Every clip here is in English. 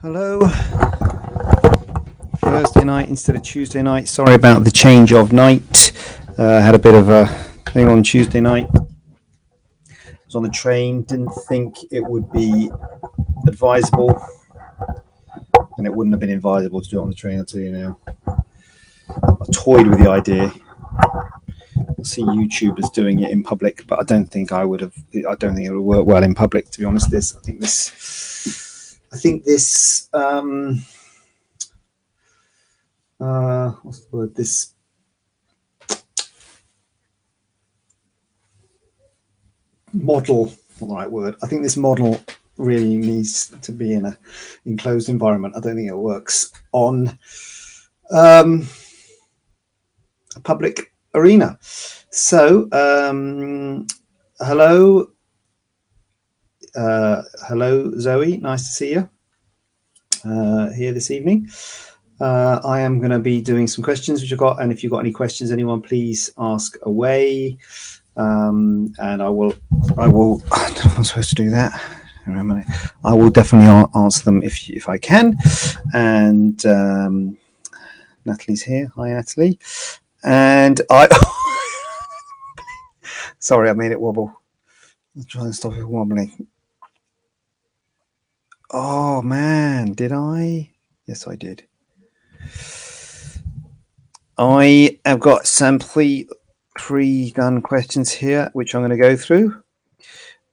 Hello. Thursday night instead of Tuesday night. Sorry about the change of night. Uh, had a bit of a thing on Tuesday night. I Was on the train. Didn't think it would be advisable, and it wouldn't have been advisable to do it on the train. I'll tell you now. I toyed with the idea. I see YouTubers doing it in public, but I don't think I would have. I don't think it would work well in public. To be honest, this I think this. I think this. Um, uh, what's the word? This model, the right word. I think this model really needs to be in a enclosed environment. I don't think it works on um, a public arena. So, um, hello, uh, hello, Zoe. Nice to see you uh, here this evening. Uh, I am going to be doing some questions which I've got, and if you've got any questions, anyone, please ask away. Um, and I will, I will. I'm supposed to do that. I will definitely answer them if if I can. And um, Natalie's here. Hi, Natalie. And I. Sorry, I made it wobble. I'll try and stop it wobbling. Oh man, did I? Yes, I did. I have got some pre done questions here, which I'm going to go through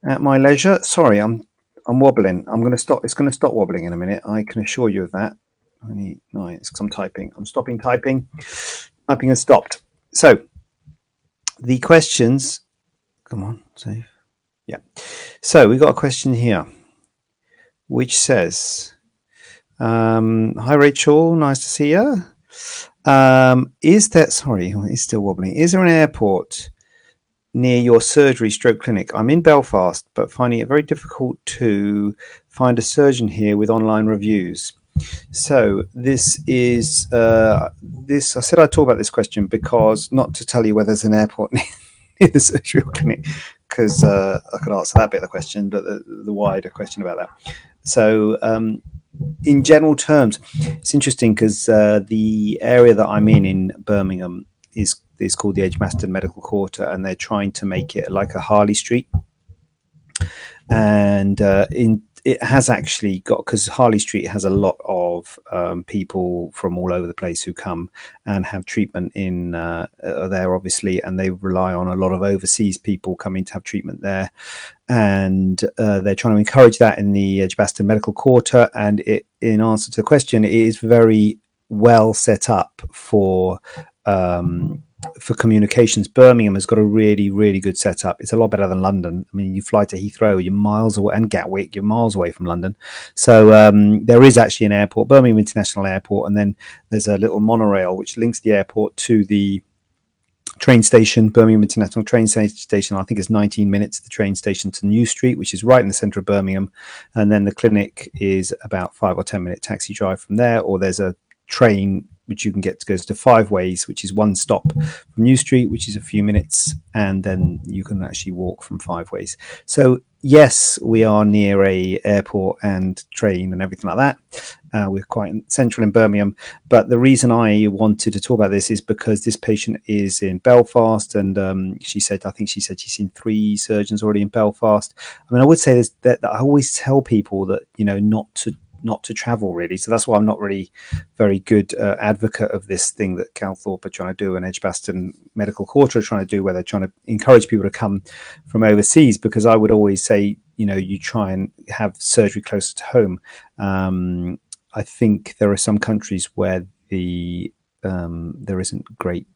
at my leisure. Sorry, I'm I'm wobbling. I'm going to stop. It's going to stop wobbling in a minute. I can assure you of that. I need no, it's because I'm typing. I'm stopping typing. Typing has stopped. So the questions. Come on, save. Yeah. So we've got a question here, which says, um, "Hi Rachel, nice to see you." Um, is that sorry? It's still wobbling. Is there an airport near your surgery stroke clinic? I'm in Belfast, but finding it very difficult to find a surgeon here with online reviews. So this is uh, this. I said I'd talk about this question because not to tell you whether there's an airport near the surgery clinic, because uh, I could answer that bit of the question, but the, the wider question about that. So um, in general terms, it's interesting because uh, the area that I'm in in Birmingham is is called the Edgbaston Medical Quarter, and they're trying to make it like a Harley Street. And uh, in it has actually got because Harley Street has a lot of um, people from all over the place who come and have treatment in uh, there, obviously, and they rely on a lot of overseas people coming to have treatment there, and uh, they're trying to encourage that in the Edgbaston Medical Quarter. And it, in answer to the question, it is very well set up for um, for communications, Birmingham has got a really, really good setup. It's a lot better than London. I mean, you fly to Heathrow, you're miles away, and Gatwick, you're miles away from London. So um, there is actually an airport, Birmingham International Airport, and then there's a little monorail which links the airport to the train station, Birmingham International Train Station. I think it's 19 minutes to the train station to New Street, which is right in the centre of Birmingham. And then the clinic is about five or 10 minute taxi drive from there, or there's a train which you can get goes to five ways, which is one stop from New Street, which is a few minutes, and then you can actually walk from five ways. So yes, we are near a airport and train and everything like that. Uh, we're quite central in Birmingham, but the reason I wanted to talk about this is because this patient is in Belfast, and um, she said, I think she said she's seen three surgeons already in Belfast. I mean, I would say that, that I always tell people that you know not to not to travel really. So that's why I'm not really very good uh, advocate of this thing that Calthorpe are trying to do and Edgbaston Medical Quarter are trying to do, where they're trying to encourage people to come from overseas. Because I would always say, you know, you try and have surgery closer to home. Um, I think there are some countries where the um, there isn't great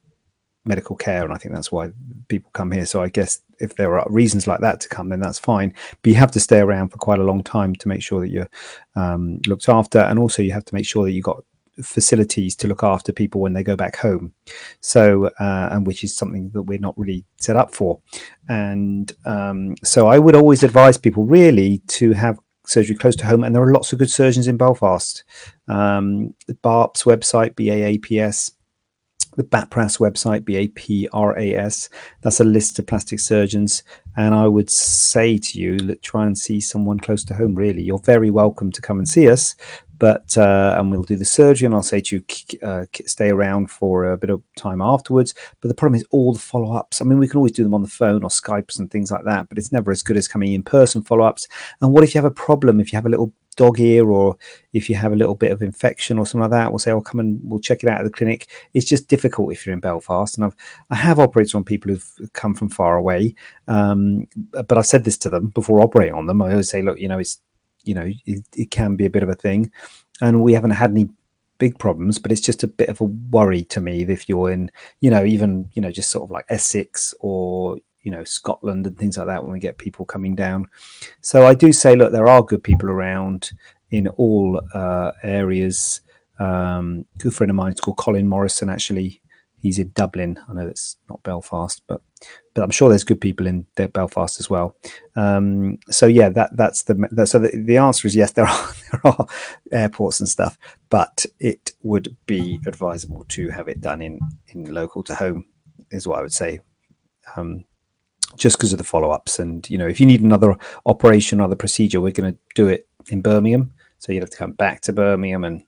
medical care, and I think that's why people come here. So I guess if there are reasons like that to come, then that's fine. But you have to stay around for quite a long time to make sure that you're um, looked after, and also you have to make sure that you've got facilities to look after people when they go back home. So, uh, and which is something that we're not really set up for. And um, so, I would always advise people really to have surgery close to home, and there are lots of good surgeons in Belfast. Um, BAAPS website, BAAPS, the BAPRAS website, B-A-P-R-A-S. That's a list of plastic surgeons. And I would say to you, let try and see someone close to home, really. You're very welcome to come and see us, but uh, and we'll do the surgery and i'll say to you uh, stay around for a bit of time afterwards but the problem is all the follow-ups i mean we can always do them on the phone or skypes and things like that but it's never as good as coming in person follow-ups and what if you have a problem if you have a little dog ear or if you have a little bit of infection or something like that we'll say oh come and we'll check it out at the clinic. It's just difficult if you're in belfast and i've i have operated on people who've come from far away um, but i said this to them before operating on them. I always say look you know it's you know it, it can be a bit of a thing and we haven't had any big problems but it's just a bit of a worry to me if you're in you know even you know just sort of like essex or you know scotland and things like that when we get people coming down so i do say look there are good people around in all uh, areas um, good friend of mine is called colin morrison actually he's in Dublin. I know it's not Belfast, but but I'm sure there's good people in Belfast as well. Um, so yeah, that that's the that, so the, the answer is yes. There are there are airports and stuff, but it would be advisable to have it done in in local to home, is what I would say. Um, just because of the follow-ups, and you know, if you need another operation or other procedure, we're going to do it in Birmingham. So you'd have to come back to Birmingham and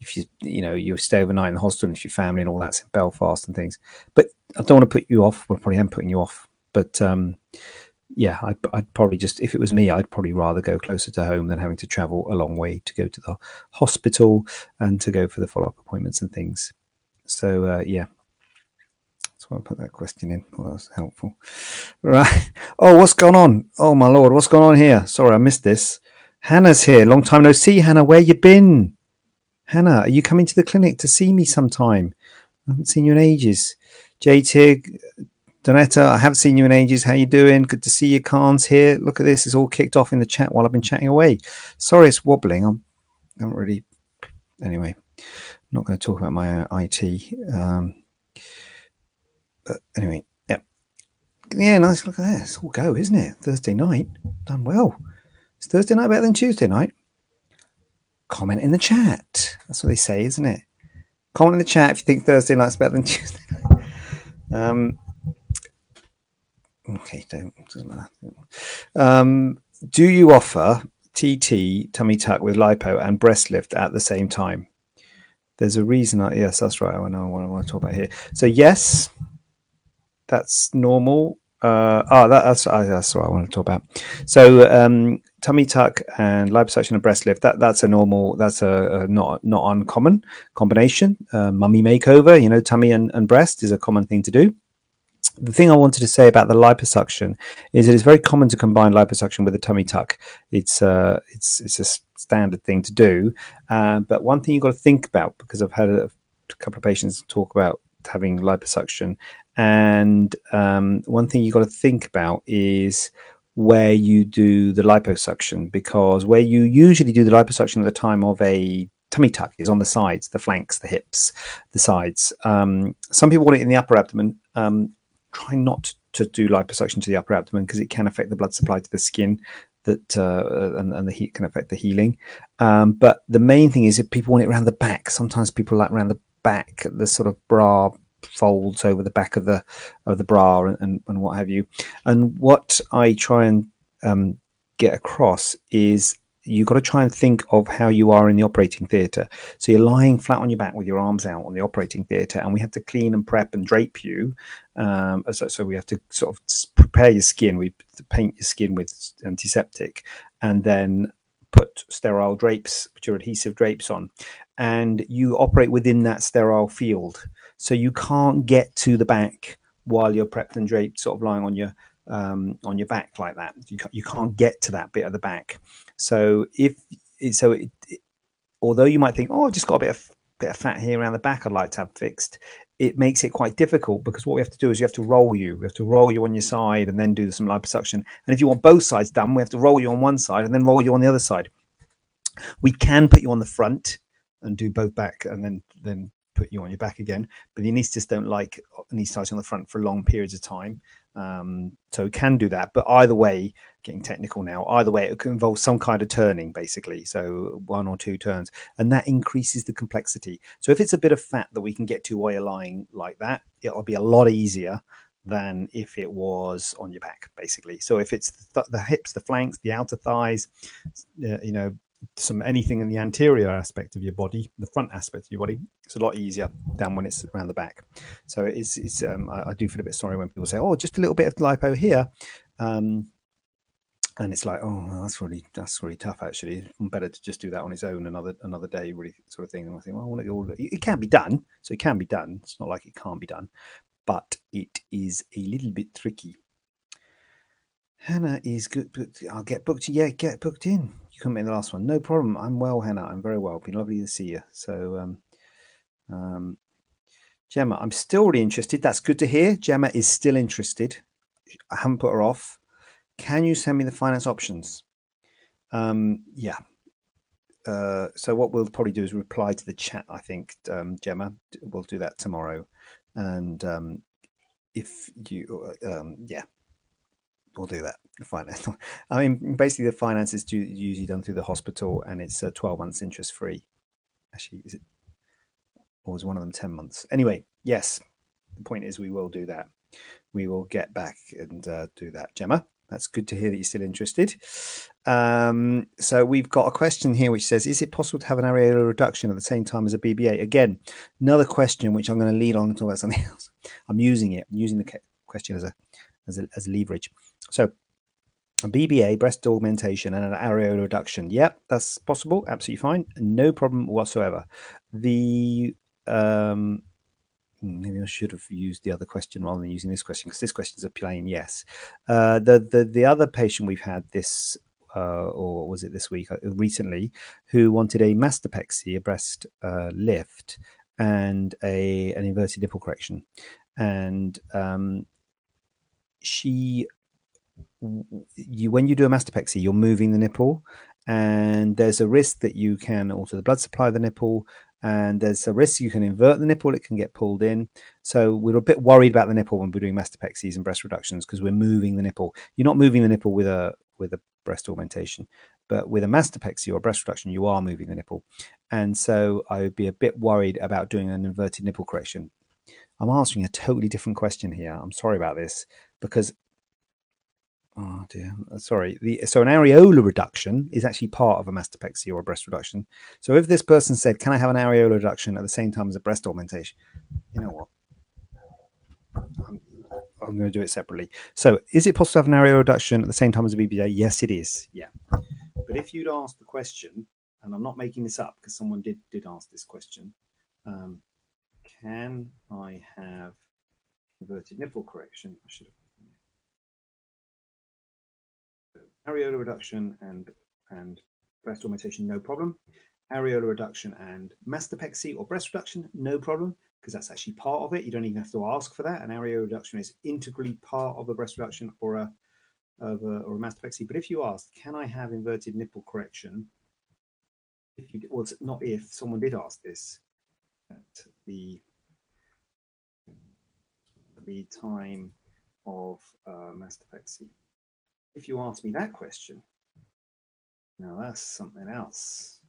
if you you know you stay overnight in the hospital if your family and all that's in Belfast and things. But I don't want to put you off. Well, probably am putting you off. But um, yeah, I'd, I'd, probably just if it was me, I'd probably rather go closer to home than having to travel a long way to go to the hospital and to go for the follow up appointments and things. So uh, yeah. Why I put that question in. Well, that's helpful. Right. Oh, what's going on? Oh my lord, what's going on here? Sorry, I missed this. Hannah's here. Long time no see, Hannah. Where you been? Hannah, are you coming to the clinic to see me sometime? I haven't seen you in ages. J Tig, Donetta, I haven't seen you in ages. How you doing? Good to see you. Khan's here. Look at this. It's all kicked off in the chat while I've been chatting away. Sorry, it's wobbling. I'm, not really. Anyway, I'm not going to talk about my uh, IT. Um, anyway, yeah, yeah. Nice. Look at that. It's all go, isn't it? Thursday night, done well. Is Thursday night better than Tuesday night? comment in the chat. That's what they say, isn't it? Comment in the chat if you think Thursday night's better than Tuesday. Night. Um, okay, don't doesn't matter. Um, do you offer TT tummy tuck with lipo and breast lift at the same time? There's a reason. I, yes, that's right. I know what I want to talk about here. So yes, that's normal. Uh, oh, that, that's uh, that's what I want to talk about. So um, tummy tuck and liposuction and breast lift. That that's a normal. That's a, a not not uncommon combination. Uh, mummy makeover. You know, tummy and, and breast is a common thing to do. The thing I wanted to say about the liposuction is it is very common to combine liposuction with a tummy tuck. It's uh, it's it's a standard thing to do. Uh, but one thing you've got to think about because I've had a, a couple of patients talk about having liposuction and um, one thing you've got to think about is where you do the liposuction, because where you usually do the liposuction at the time of a tummy tuck is on the sides, the flanks, the hips, the sides. Um, some people want it in the upper abdomen. Um, try not to do liposuction to the upper abdomen because it can affect the blood supply to the skin that uh, and, and, the heat can affect the healing. Um, but the main thing is if people want it around the back. Sometimes people like around the back, the sort of bra folds over the back of the of the bra and, and, and what have you. And what I try and um, get across is you've got to try and think of how you are in the operating theatre. So you're lying flat on your back with your arms out on the operating theatre, and we have to clean and prep and drape you. Um, so, so, we have to sort of prepare your skin. We paint your skin with antiseptic, and then put sterile drapes, which are adhesive drapes on, and you operate within that sterile field. So you can't get to the back while you're prepped and draped, sort of lying on your um, on your back like that. You can't, you can't get to that bit of the back. So if so, it, it, although you might think, oh, I've just got a bit of bit of fat here around the back, I'd like to have fixed. it makes it quite difficult because what we have to do is you have to roll you. We have to roll you on your side and then do some liposuction. And if you want both sides done, we have to roll you on one side and then roll you on the other side. We can put you on the front and do both back and then then put you on your back again. But the anaesthetists don't like anaesthetising on the front for long periods of time. Um, so we can do that. But either way, getting technical now, either way, it could involve some kind of turning, basically. So one or two turns. And that increases the complexity. So if it's a bit of fat that we can get to while you're lying like that, it'll be a lot easier than if it was on your back, basically. So if it's the, the hips, the flanks, the outer thighs, uh, you know, some anything in the anterior aspect of your body, the front aspect of your body, it's a lot easier than when it's around the back. So it's, it's um, I, I, do feel a bit sorry when people say, "Oh, just a little bit of lipo here," um, and it's like, "Oh, that's really that's really tough. Actually, better to just do that on its own another another day, really sort of thing." And I think, "Well, I want to all it can be done, so it can be done. It's not like it can't be done, but it is a little bit tricky." Hannah is good. I'll get booked. Yeah, get booked in couldn't make the last one. No problem. I'm well, Hannah. I'm very well. Been lovely to see you. So, um, um, Gemma, I'm still really interested. That's good to hear. Gemma is still interested. I haven't put her off. Can you send me the finance options? Um, yeah. Uh, so what we'll probably do is reply to the chat. I think um, Gemma, we'll do that tomorrow. And um, if you, um, yeah, we'll do that. Finance. I mean, basically, the finance is usually done through the hospital, and it's uh, twelve months interest free. Actually, is it? Or was one of them ten months? Anyway, yes. The point is, we will do that. We will get back and uh, do that, Gemma. That's good to hear that you're still interested. Um, so we've got a question here which says, "Is it possible to have an areolar reduction at the same time as a BBA?" Again, another question which I'm going to lead on to about something else. I'm using it. I'm using the question as a as a, as leverage. So a BBA, breast augmentation, and an areola reduction. Yep, that's possible. Absolutely fine. No problem whatsoever. The um, hmm, maybe I should have used the other question rather than using this question because this question is a plain yes. Uh, the the the other patient we've had this. Uh, or was it this week uh, recently? Who wanted a mastopexy, a breast uh, lift, and a an inverted nipple correction, and um, she you when you do a mastopexy, you're moving the nipple, and there's a risk that you can alter the blood supply of the nipple, and there's a risk you can invert the nipple; it can get pulled in. So we're a bit worried about the nipple when we're doing mastopexies and breast reductions because we're moving the nipple. You're not moving the nipple with a with a breast augmentation, but with a mastopexy or breast reduction, you are moving the nipple, and so I would be a bit worried about doing an inverted nipple correction. I'm answering a totally different question here. I'm sorry about this because Oh dear, uh, sorry. The, so an areola reduction is actually part of a mastopexy or a breast reduction. So if this person said, "Can I have an areola reduction at the same time as a breast augmentation?" You know what? I'm, I'm going to do it separately. So is it possible to have an areola reduction at the same time as a BBA? Yes, it is. Yeah. But if you'd asked the question, and I'm not making this up because someone did did ask this question, um, can I have inverted nipple correction? I should have areola reduction and and breast augmentation, no problem. Areola reduction and mastopexy or breast reduction, no problem, because that's actually part of it. You don't even have to ask for that. An areola reduction is integrally part of a breast reduction or a, of a or a mastopexy. But if you ask, can I have inverted nipple correction? If you well, not if someone did ask this at the the time of uh, mastopexy if you ask me that question, now that's something else.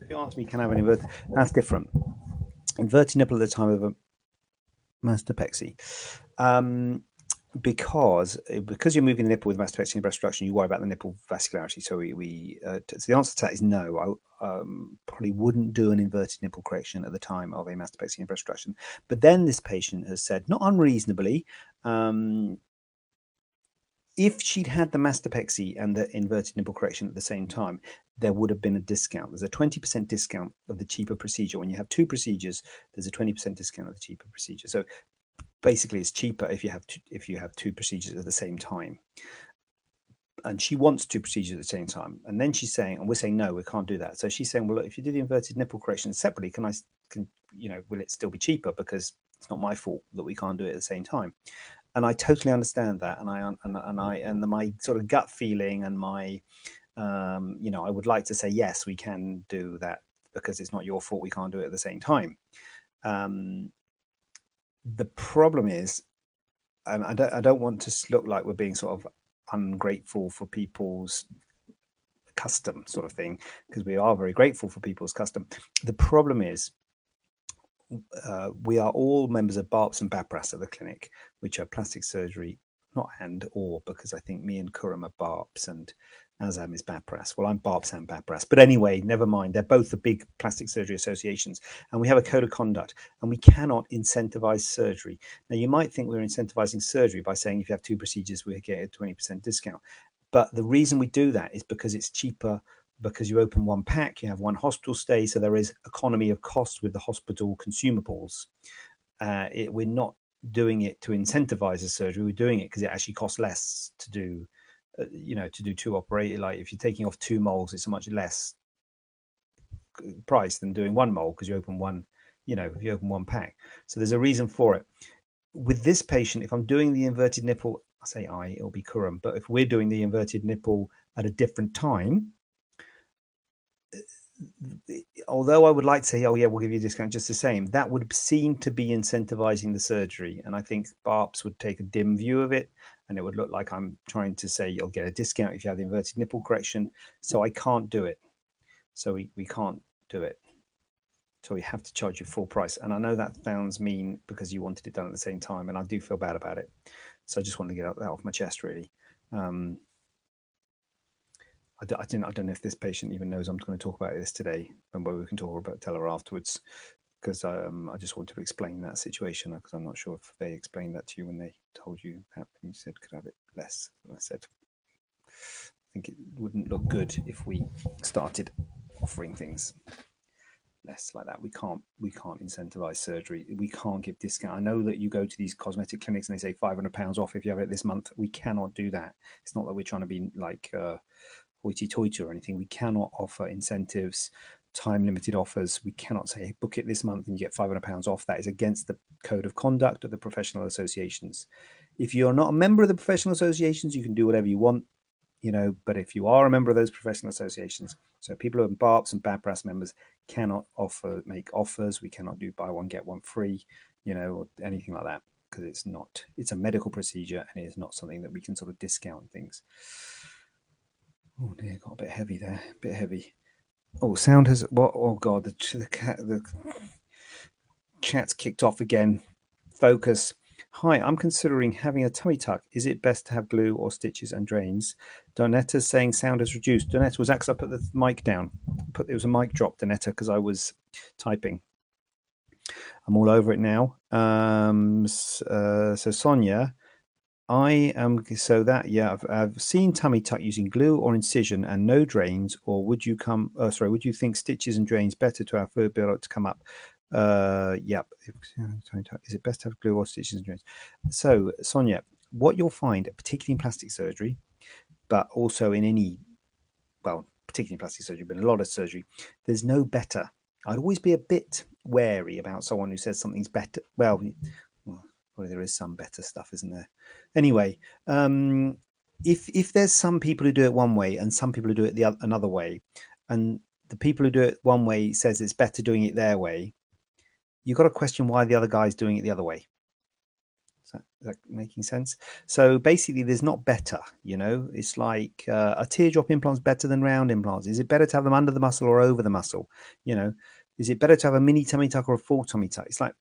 If you ask me, can I have an inverted? That's different. Inverted nipple at the time of a mastopexy. Um, because eh, because you're moving the nipple with mastopexy and breast reduction, you worry about the nipple vascularity. So we, we uh, t- so the answer to that is no. I um, probably wouldn't do an inverted nipple correction at the time of a mastopexy and breast reduction. But then this patient has said, not unreasonably, um, if she'd had the mastopexy and the inverted nipple correction at the same time, there would have been a discount. There's a 20% discount of the cheaper procedure. When you have two procedures, there's a 20% discount of the cheaper procedure. So basically, it's cheaper if you have two, if you have two procedures at the same time. And she wants two procedures at the same time. And then she's saying, and we're saying, no, we can't do that. So she's saying, well, look, if you do the inverted nipple correction separately, can I can, you know, will it still be cheaper? Because it's not my fault that we can't do it at the same time. And I totally understand that. And I, and, and I, and the, my sort of gut feeling and my, um, you know, I would like to say, yes, we can do that because it's not your fault. We can't do it at the same time. Um, the problem is, and I don't, I don't want to look like we're being sort of ungrateful for people's custom sort of thing because we are very grateful for people's custom. The problem is uh, we are all members of BAAPS and BAPRAS at the clinic, which are plastic surgery, not and or, because I think me and Khurram are BAAPS and Azam is BAPRAS. Well, I'm BAAPS and BAPRAS. But anyway, never mind. They're both the big plastic surgery associations. And we have a code of conduct and we cannot incentivize surgery. Now, you might think we're incentivizing surgery by saying if you have two procedures, we get a 20% discount. But the reason we do that is because it's cheaper because you open one pack, you have one hospital stay, so there is economy of cost with the hospital consumables. Uh, it, we're not doing it to incentivize a surgery. We're doing it because it actually costs less to do, uh, you know, to do two operated. Like if you're taking off two moles, it's a much less price than doing one mole because you open one, you know, if you open one pack. So there's a reason for it. With this patient, if I'm doing the inverted nipple, I say I, it'll be Khurram. But if we're doing the inverted nipple at a different time, although I would like to say, oh yeah, we'll give you a discount just the same, that would seem to be incentivizing the surgery, and I think BAAPS would take a dim view of it, and it would look like I'm trying to say you'll get a discount if you have the inverted nipple correction. So I can't do it. So we, we can't do it. So we have to charge you full price. And I know that sounds mean because you wanted it done at the same time, and I do feel bad about it. So I just wanted to get that off my chest, really. Um, Didn't, I don't know if this patient even knows I'm going to talk about this today, and whether we can talk about tell her afterwards, because um, I just wanted to explain that situation because I'm not sure if they explained that to you when they told you that you said could have it less. I said I think it wouldn't look good if we started offering things less like that. We can't we can't incentivize surgery. We can't give discount. I know that you go to these cosmetic clinics and they say five hundred pounds off if you have it this month. We cannot do that. It's not that we're trying to be like uh, hoity-toity or anything. We cannot offer incentives, time limited offers. We cannot say book it this month and you get five hundred pounds off. That is against the code of conduct of the professional associations. If you're not a member of the professional associations, you can do whatever you want you know, but if you are a member of those professional associations, so people who are BAAPS and BAPRAS members cannot offer make offers. We cannot do buy one get one free, you know, or anything like that because it's not. It's a medical procedure and it is not something that we can sort of discount things. Oh dear, got a bit heavy there, a bit heavy. Oh, sound has what? Oh god, the the cat the chat's kicked off again. Focus. Hi, I'm considering having a tummy tuck. Is it best to have glue or stitches and drains? Donetta's saying sound has reduced. Donetta was actually put the mic down. Put it was a mic drop, Donetta, because I was typing. I'm all over it now. Um, uh, so Sonia, I am so that yeah, I've, I've, seen tummy tuck using glue or incision and no drains. Or would you come? Oh, sorry, would you think stitches and drains better to have fluid buildup to come up? Uh, yep. Is it best to have glue or stitches and drains? So, Sonia, what you'll find, particularly in plastic surgery, but also in any, well, particularly in plastic surgery, but in a lot of surgery, there's no better. I'd always be a bit wary about someone who says something's better. Well, there is some better stuff, isn't there? Anyway, um, if if there's some people who do it one way and some people who do it the other, another way, and the people who do it one way says it's better doing it their way, you've got to question why the other guy's doing it the other way. Is that, is that making sense? So basically, there's not better. You know, it's like uh, a teardrop implant's better than round implants. Is it better to have them under the muscle or over the muscle? You know, is it better to have a mini tummy tuck or a full tummy tuck? It's like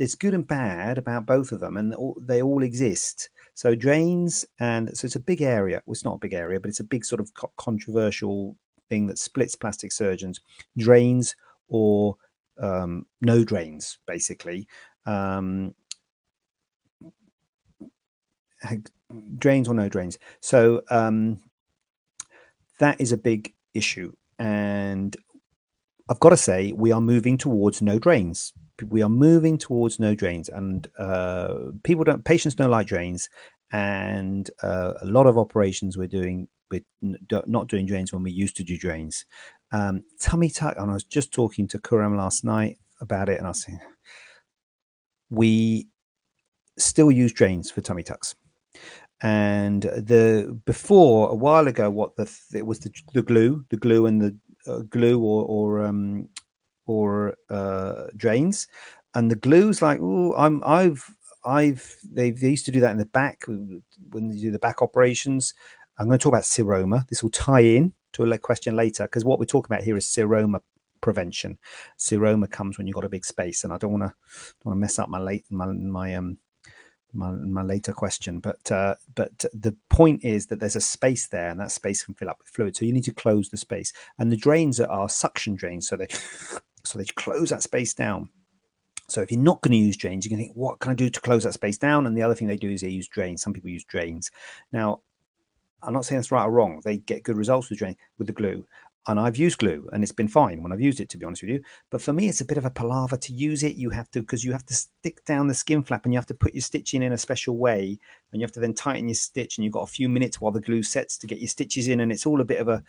there's good and bad about both of them, and they all exist. So drains, and so it's a big area. Well, it's not a big area, but it's a big sort of controversial thing that splits plastic surgeons. Drains or um, no drains, basically. Um, drains or no drains. So um, that is a big issue. And I've got to say, we are moving towards no drains. We are moving towards no drains, and uh, people don't, patients don't like drains, and uh, a lot of operations we're doing we're not doing drains when we used to do drains. Um, tummy tuck, and I was just talking to Khurram last night. about it, and I was saying, we still use drains for tummy tucks. And the before a while ago, what the it was the, the glue, the glue and the uh, glue or or um, or uh, drains, and the glue's like, oh, I'm I've I've they, they used to do that in the back when they do the back operations. I'm going to talk about seroma. This will tie in to a question later because what we're talking about here is seroma prevention. Seroma comes when you've got a big space, and I don't want to want to mess up my late my my um my, my later question, but uh, but the point is that there's a space there, and that space can fill up with fluid. So you need to close the space, and the drains are suction drains, so they so they close that space down. So if you're not going to use drains, you can think, what can I do to close that space down? And the other thing they do is they use drains. Some people use drains. Now, I'm not saying that's right or wrong. They get good results with drain with the glue and I've used glue and it's been fine when I've used it, to be honest with you. But for me, it's a bit of a palaver to use it. You have to, because you have to stick down the skin flap and you have to put your stitching in in a special way. And you have to then tighten your stitch and you've got a few minutes while the glue sets to get your stitches in. And it's all a bit of a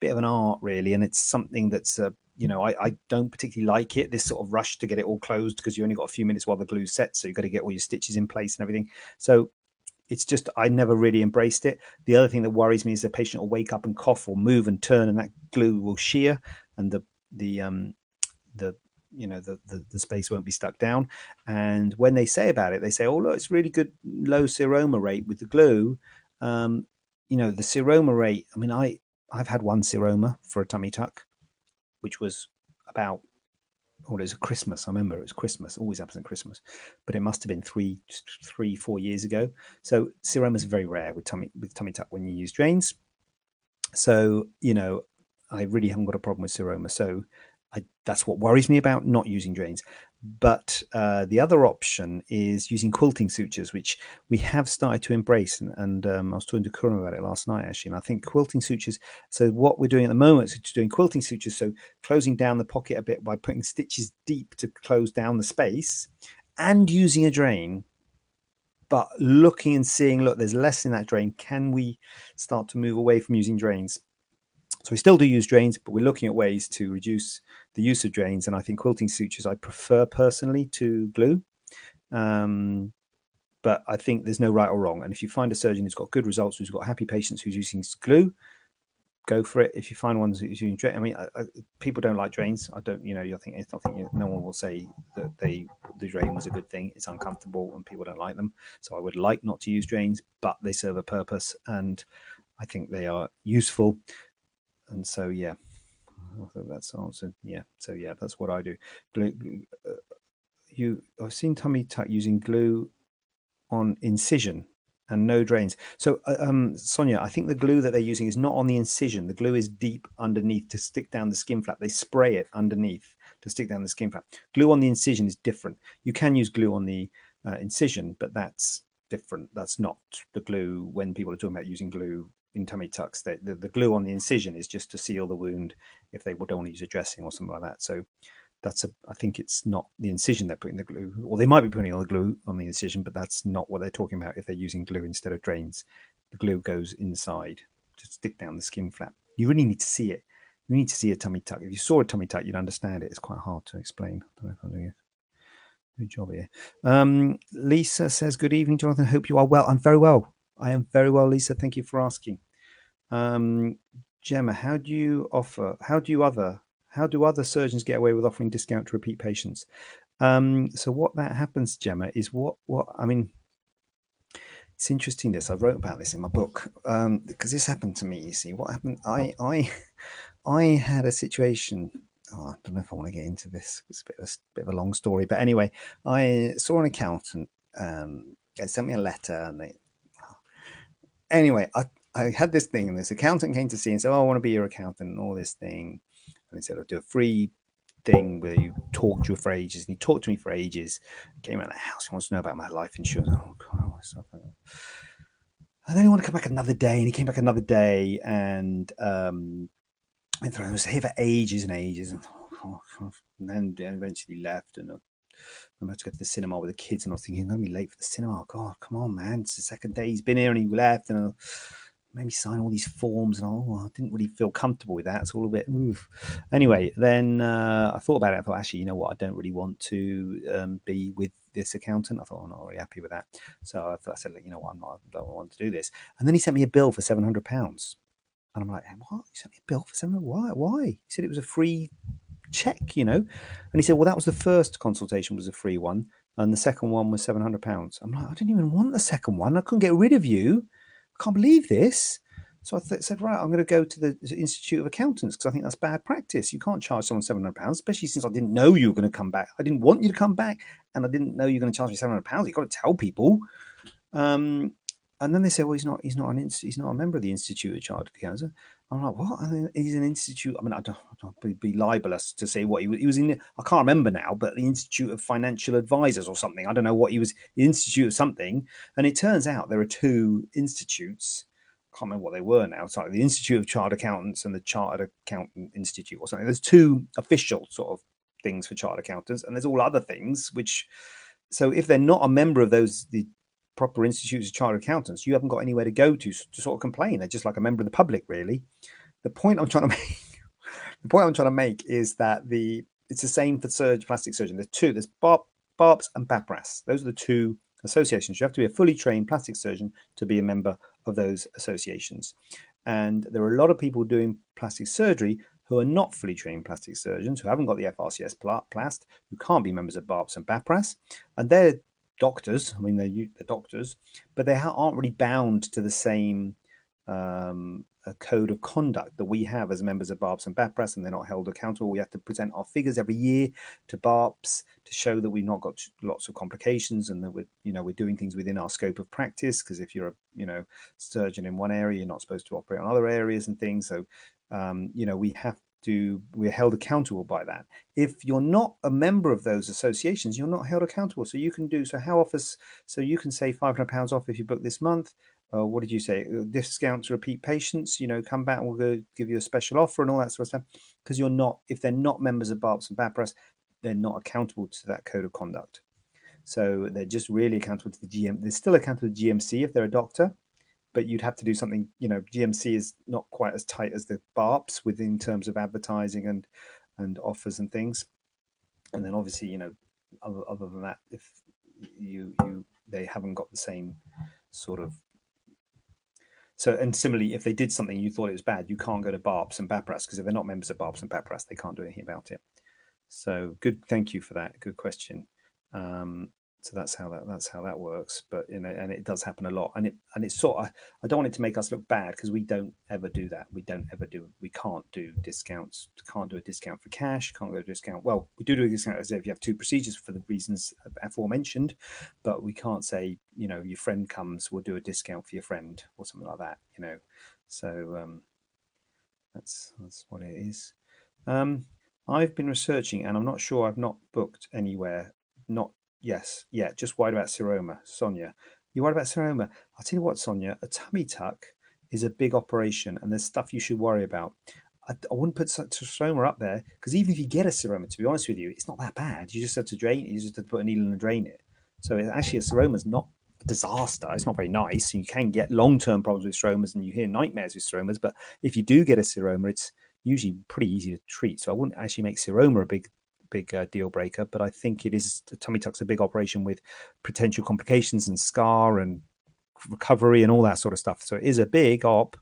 bit of an art, really. And it's something that's, uh, you know, I, I don't particularly like it, this sort of rush to get it all closed because you only got a few minutes while the glue sets. So you've got to get all your stitches in place and everything. So it's just I never really embraced it. The other thing that worries me is the patient will wake up and cough or move and turn, and that glue will shear, and the the um the you know the, the, the space won't be stuck down. And when they say about it, they say, "Oh look, it's really good low seroma rate with the glue." Um, you know the seroma rate. I mean, I I've had one seroma for a tummy tuck, which was about or it was Christmas. I remember it was Christmas. Always happens Christmas, but it must have been three, three, four years ago. So seroma is very rare with tummy with tummy tuck when you use drains. So you know, I really haven't got a problem with seroma. So I, that's what worries me about not using drains. But uh, the other option is using quilting sutures, which we have started to embrace. And, and um, I was talking to Khurram about it last night, actually. And I think quilting sutures. So, what we're doing at the moment is doing quilting sutures. So, closing down the pocket a bit by putting stitches deep to close down the space and using a drain. But looking and seeing, look, there's less in that drain. Can we start to move away from using drains? So we still do use drains, but we're looking at ways to reduce the use of drains. And I think quilting sutures I prefer personally to glue. Um, but I think there's no right or wrong. And if you find a surgeon who's got good results, who's got happy patients who's using glue, go for it. If you find ones who's using drain, I mean, I, I, people don't like drains. I don't, you know, I think, I think no one will say that they the drain was a good thing. It's uncomfortable and people don't like them. So I would like not to use drains, but they serve a purpose and I think they are useful and so yeah, I think that's answered. Yeah, so yeah, that's what I do. Glue, uh, you, I've seen tummy tuck using glue on incision and no drains. So, uh, um, Sonia, I think the glue that they're using is not on the incision. The glue is deep underneath to stick down the skin flap. They spray it underneath to stick down the skin flap. Glue on the incision is different. You can use glue on the uh, incision, but that's different. That's not the glue when people are talking about using glue in tummy tucks. The, the, the, glue on the incision is just to seal the wound if they don't want to use a dressing or something like that. So that's a, I think it's not the incision they're putting the glue, or they might be putting all the glue on the incision, but that's not what they're talking about if they're using glue instead of drains. The glue goes inside to stick down the skin flap. You really need to see it. You need to see a tummy tuck. If you saw a tummy tuck, you'd understand it. It's quite hard to explain. Good job here. Um, Lisa says, Good evening, Jonathan. Hope you are well. I'm very well. I am very well, Lisa. Thank you for asking. Um, Gemma, how do you offer? How do you other? How do other surgeons get away with offering discount to repeat patients? Um, so what that happens, Gemma, is what what I mean. It's interesting. This I wrote about this in my book um, because this happened to me. You see, what happened? I I I had a situation. Oh, I don't know if I want to get into this. It's a bit of a, bit of a long story, but anyway, I saw an accountant. Um, they sent me a letter, and they anyway, I, I had this thing, and this accountant came to see and said, "Oh, I want to be your accountant," and all this thing. And he said, "I'll do a free thing where you talk to you for ages." And he talked to me for ages. Came out of the house. He wants to know about my life insurance. Oh God, and then he wanted to come back another day, and he came back another day, and um, I was here for ages and ages, and, and then eventually left, and I'm about to go to the cinema with the kids, and I was thinking, I'm gonna be late for the cinema. God, come on, man! It's the second day he's been here, and he left, and made me sign all these forms, and oh, I didn't really feel comfortable with that. It's all a bit. Oof. Anyway, then uh, I thought about it. I thought, actually, you know what? I don't really want to um, be with this accountant. I thought, I'm not really happy with that. So I, thought, I said, you know what? I'm not. I don't want to do this. And then he sent me a bill for seven hundred pounds, and I'm like, what? He sent me a bill for seven hundred? Why? Why? He said it was a free check, you know. And he said, well, that was the first consultation was a free one, and the second one was seven hundred pounds. I'm like, I didn't even want the second one. I couldn't get rid of you. I can't believe this. So I th- said, right, I'm going to go to the Institute of Accountants because I think that's bad practice. You can't charge someone seven hundred pounds, especially since I didn't know you were going to come back. I didn't want you to come back, and I didn't know you were going to charge me seven hundred pounds. You've got to tell people. Um, and then they said, well, he's not, he's not an, he's not a member of the Institute of Chartered Accountants. I'm like, what? I mean, he's an institute. I mean, I don't, I don't be, be, libelous to say what he was. He was in. I can't remember now, but the Institute of Financial Advisors or something. I don't know what he was. The Institute of something. And it turns out there are two institutes. I can't remember what they were now. It's like the Institute of Chartered Accountants and the Chartered Accountant Institute or something. There's two official sort of things for chartered accountants, and there's all other things which. So if they're not a member of those the proper institutes of chartered accountants, you haven't got anywhere to go to to sort of complain. They're just like a member of the public, really. The point I'm trying to make, the point I'm trying to make is that the it's the same for surge plastic surgeon. There's two. There's BARP, BAAPS and BAPRAS. Those are the two associations. You have to be a fully trained plastic surgeon to be a member of those associations. And there are a lot of people doing plastic surgery who are not fully trained plastic surgeons, who haven't got the FRCS plast, who can't be members of BAAPS and BAPRAS, and they're doctors. I mean, they're, they're doctors, but they aren't really bound to the same um, code of conduct that we have as members of BAAPS and BAPRAS, and they're not held accountable. We have to present our figures every year to BAAPS to show that we've not got lots of complications and that we're, you know, we're doing things within our scope of practice. Because if you're a, you know, surgeon in one area, you're not supposed to operate on other areas and things. So, um, you know, we have to we're held accountable by that. If you're not a member of those associations you're not held accountable. So you can do so how offers so you can say 500 pounds off if you book this month. Uh, what did you say? Discounts, repeat patients you know come back we'll go give you a special offer and all that sort of stuff. Because you're not if they're not members of BAAPS and BAPRAS they're not accountable to that code of conduct. So they're just really accountable to the GM they're still accountable to GMC if they're a doctor but you'd have to do something. You know, GMC is not quite as tight as the BAAPS within terms of advertising and and offers and things. And then obviously, you know, other, other than that, if you you they haven't got the same sort of so, and similarly, if they did something you thought it was bad, you can't go to BAAPS and BAPRAS because if they're not members of BAAPS and BAPRAS, they can't do anything about it. So, good. Thank you for that. Good question. Um, so that's how that that's how that works but you know and it does happen a lot and it and it's sort of i don't want it to make us look bad because we don't ever do that. We don't ever do we can't do discounts can't do a discount for cash can't go to discount well we do do a discount as if you have two procedures for the reasons aforementioned but we can't say you know your friend comes we'll do a discount for your friend or something like that you know? So um that's that's what it is. Um I've been researching and I'm not sure I've not booked anywhere, not Yes, yeah, just worried about seroma, Sonia. You're worried about seroma. I'll tell you what, Sonia, a tummy tuck is a big operation and there's stuff you should worry about. I, I wouldn't put seroma up there because even if you get a seroma, to be honest with you, it's not that bad. You just have to drain it, you just have to put a needle and drain it. So it, actually, a seroma is not a disaster. It's not very nice. You can get long term problems with seromas and you hear nightmares with seromas. But if you do get a seroma, it's usually pretty easy to treat. So I wouldn't actually make seroma a big big uh, deal breaker, but I think it is tummy tuck's a big operation with potential complications and scar and recovery and all that sort of stuff. So it is a big op,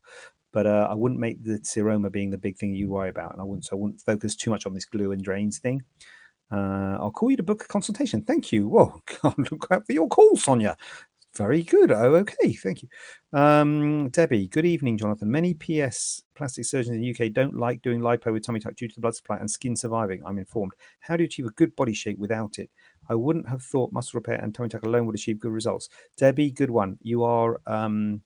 but uh, I wouldn't make the seroma being the big thing you worry about, and I wouldn't. So I wouldn't focus too much on this glue and drains thing. Uh, I'll call you to book a consultation. Thank you. Whoa, look out for your call, Sonia. Very good. Oh, okay. Thank you. Um, Debbie, good evening, Jonathan. Many PS plastic surgeons in the UK don't like doing lipo with tummy tuck due to the blood supply and skin surviving. I'm informed. How do you achieve a good body shape without it? I wouldn't have thought muscle repair and tummy tuck alone would achieve good results. Debbie, good one. You are um,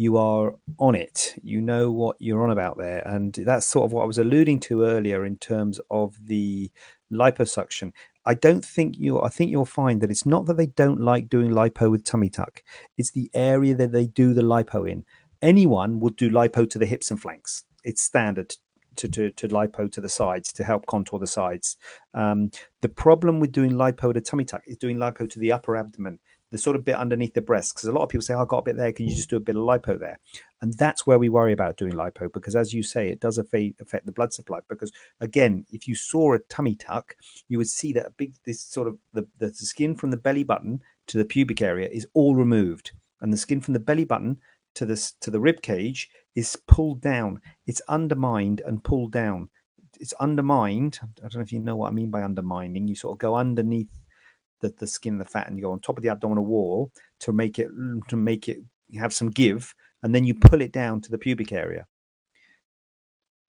you are on it. You know what you're on about there, and that's sort of what I was alluding to earlier in terms of the liposuction. I don't think you I think you'll find that it's not that they don't like doing lipo with tummy tuck. It's the area that they do the lipo in. Anyone would do lipo to the hips and flanks. It's standard to, to, to lipo to the sides to help contour the sides. Um, the problem with doing lipo to tummy tuck is doing lipo to the upper abdomen. The sort of bit underneath the breast. Because a lot of people say, oh, I got a bit there. Can you just do a bit of lipo there? And that's where we worry about doing lipo because, as you say, it does affect, the blood supply. Because again, if you saw a tummy tuck, you would see that a big, this sort of the, the skin from the belly button to the pubic area is all removed, and the skin from the belly button to this to the rib cage is pulled down. It's undermined and pulled down. It's undermined. I don't know if you know what I mean by undermining. You sort of go underneath the, the skin, the fat, and you go on top of the abdominal wall to make it mm, to make it have some give, and then you mm. pull it down to the pubic area.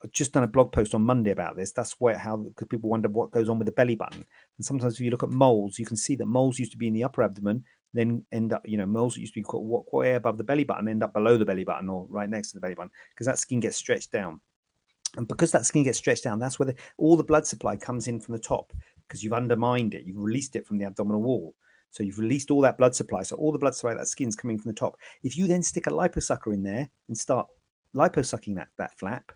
I've just done a blog post on Monday about this. That's where how because people wonder what goes on with the belly button. And sometimes if you look at moles, you can see that moles used to be in the upper abdomen, then end up, you know, moles that used to be quite, way above the belly button end up below the belly button or right next to the belly button because that skin gets stretched down. And because that skin gets stretched down, that's where the, all the blood supply comes in from the top because you've undermined it, you've released it from the abdominal wall. So you've released all that blood supply. So all the blood supply, that skin's coming from the top. If you then stick a liposucker in there and start liposucking that, that flap,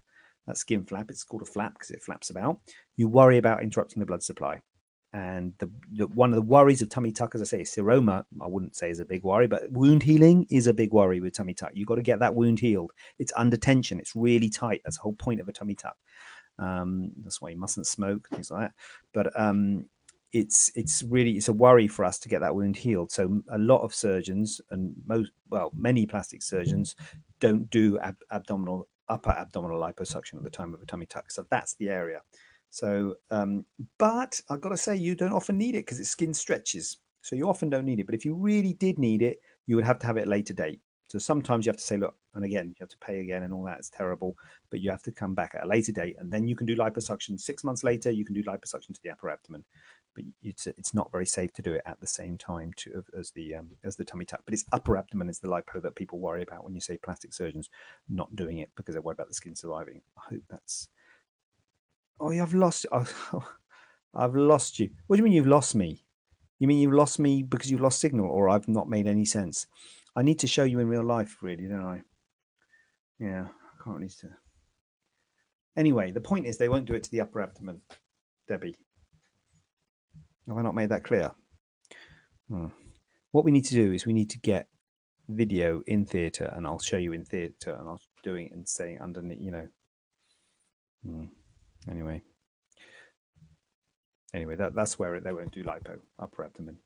that skin flap, it's called a flap because it flaps about, you worry about interrupting the blood supply. And the, the, one of the worries of tummy tuck, as I say, seroma, I wouldn't say is a big worry, but wound healing is a big worry with tummy tuck. You've got to get that wound healed. It's under tension. It's really tight. That's the whole point of a tummy tuck. Um, that's why you mustn't smoke, things like that. But um, it's it's really it's a worry for us to get that wound healed. So a lot of surgeons and most well many plastic surgeons don't do ab- abdominal upper abdominal liposuction at the time of a tummy tuck. So that's the area. So, um, but I've got to say, you don't often need it because its skin stretches. So you often don't need it. But if you really did need it, you would have to have it later date. So sometimes you have to say, look, and again, you have to pay again and all that. It's terrible. But you have to come back at a later date. And then you can do liposuction. Six months later, you can do liposuction to the upper abdomen. But it's it's not very safe to do it at the same time to as the um, as the tummy tuck. But it's upper abdomen is the lipo that people worry about when you say plastic surgeons not doing it because they're worried about the skin surviving. I hope that's Oh, I've lost. Oh, I've lost you. What do you mean you've lost me? You mean you've lost me because you've lost signal, or I've not made any sense? I need to show you in real life, really, don't I? Yeah, I can't need to. Anyway, the point is they won't do it to the upper abdomen, Debbie. Have I not made that clear? Hmm. What we need to do is we need to get video in theatre, and I'll show you in theatre, and I'll doing it and saying underneath, you know. Hmm. Anyway, anyway, that, that's where they won't do lipo, upper abdomen.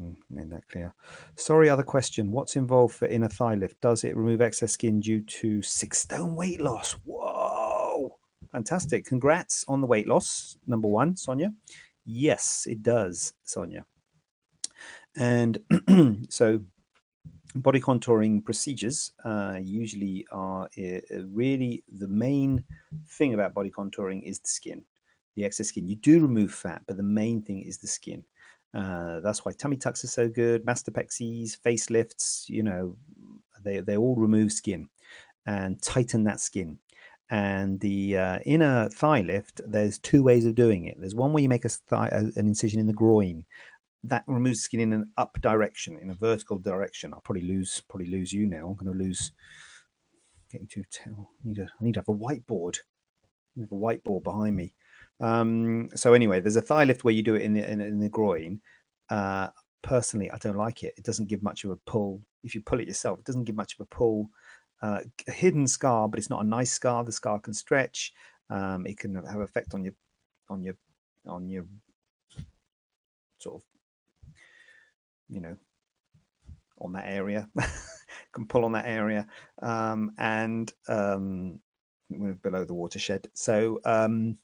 Mm, made that clear. Sorry, other question. What's involved for inner thigh lift? Does it remove excess skin due to six stone weight loss? Whoa! Fantastic. Congrats on the weight loss, number one, Sonia. Yes, it does, Sonia. And so body contouring procedures uh, usually are uh, really the main thing about body contouring is the skin, the excess skin. You do remove fat, but the main thing is the skin. Uh, that's why tummy tucks are so good, mastopexies, facelifts, you know, they, they all remove skin and tighten that skin. And the uh, inner thigh lift, there's two ways of doing it. There's one where you make a thigh, an incision in the groin, that removes skin in an up direction, in a vertical direction. I'll probably lose probably lose you now. I'm going to lose. Getting to tell. I need, a, I need to have a whiteboard. I have a whiteboard behind me. Um, so anyway, there's a thigh lift where you do it in the in, in the groin. Uh, personally, I don't like it. It doesn't give much of a pull. If you pull it yourself, it doesn't give much of a pull. Uh, a hidden scar, but it's not a nice scar. The scar can stretch. Um, it can have effect on your on your on your sort of you know, on that area, can pull on that area, um, and um, below the watershed. So, um,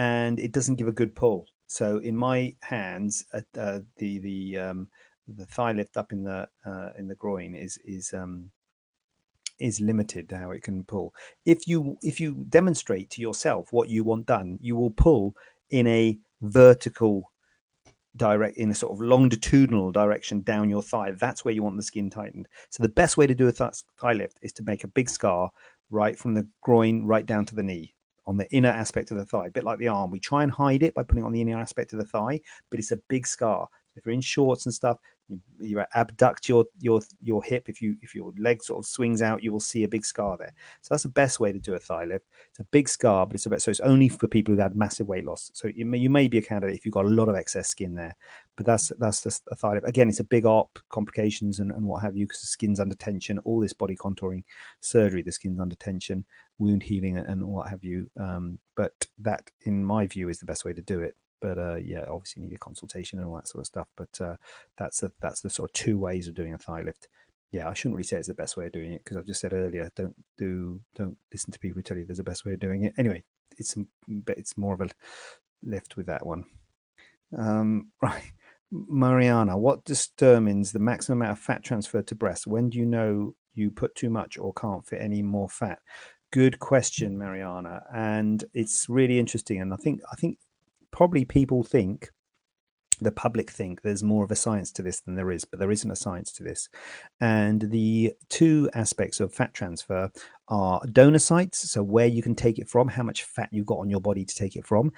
and it doesn't give a good pull. So, in my hands, uh, uh, the the um, the thigh lift up in the uh, in the groin is is um, is limited how it can pull. If you if you demonstrate to yourself what you want done, you will pull in a vertical direct in a sort of longitudinal direction down your thigh. That's where you want the skin tightened. So the best way to do a th- thigh lift is to make a big scar right from the groin right down to the knee on the inner aspect of the thigh, a bit like the arm. We try and hide it by putting on the inner aspect of the thigh, but it's a big scar. If you're in shorts and stuff, You, abduct your your your hip. If you if your leg sort of swings out, you will see a big scar there. So that's the best way to do a thigh lift. It's a big scar, but it's about so it's only for people who've had massive weight loss. So you may, you may be a candidate if you've got a lot of excess skin there, but that's that's just a thigh lift. Again, it's a big op, complications and, and what have you, because the skin's under tension. All this body contouring surgery, the skin's under tension, wound healing, and, and what have you. Um, but that, in my view, is the best way to do it but uh, yeah, obviously need a consultation and all that sort of stuff. But uh, that's a, that's the sort of two ways of doing a thigh lift. Yeah, I shouldn't really say it's the best way of doing it because I've just said earlier, don't do don't listen to people who tell you there's a best way of doing it. Anyway, it's it's more of a lift with that one. Um, right, Mariana, what determines the maximum amount of fat transferred to breast? When do you know you put too much or can't fit any more fat? Good question, Mariana, and it's really interesting. And I think I think probably people think the public think there's more of a science to this than there is, but there isn't a science to this. And the two aspects of fat transfer are donor sites, so where you can take it from, how much fat you've got on your body to take it from.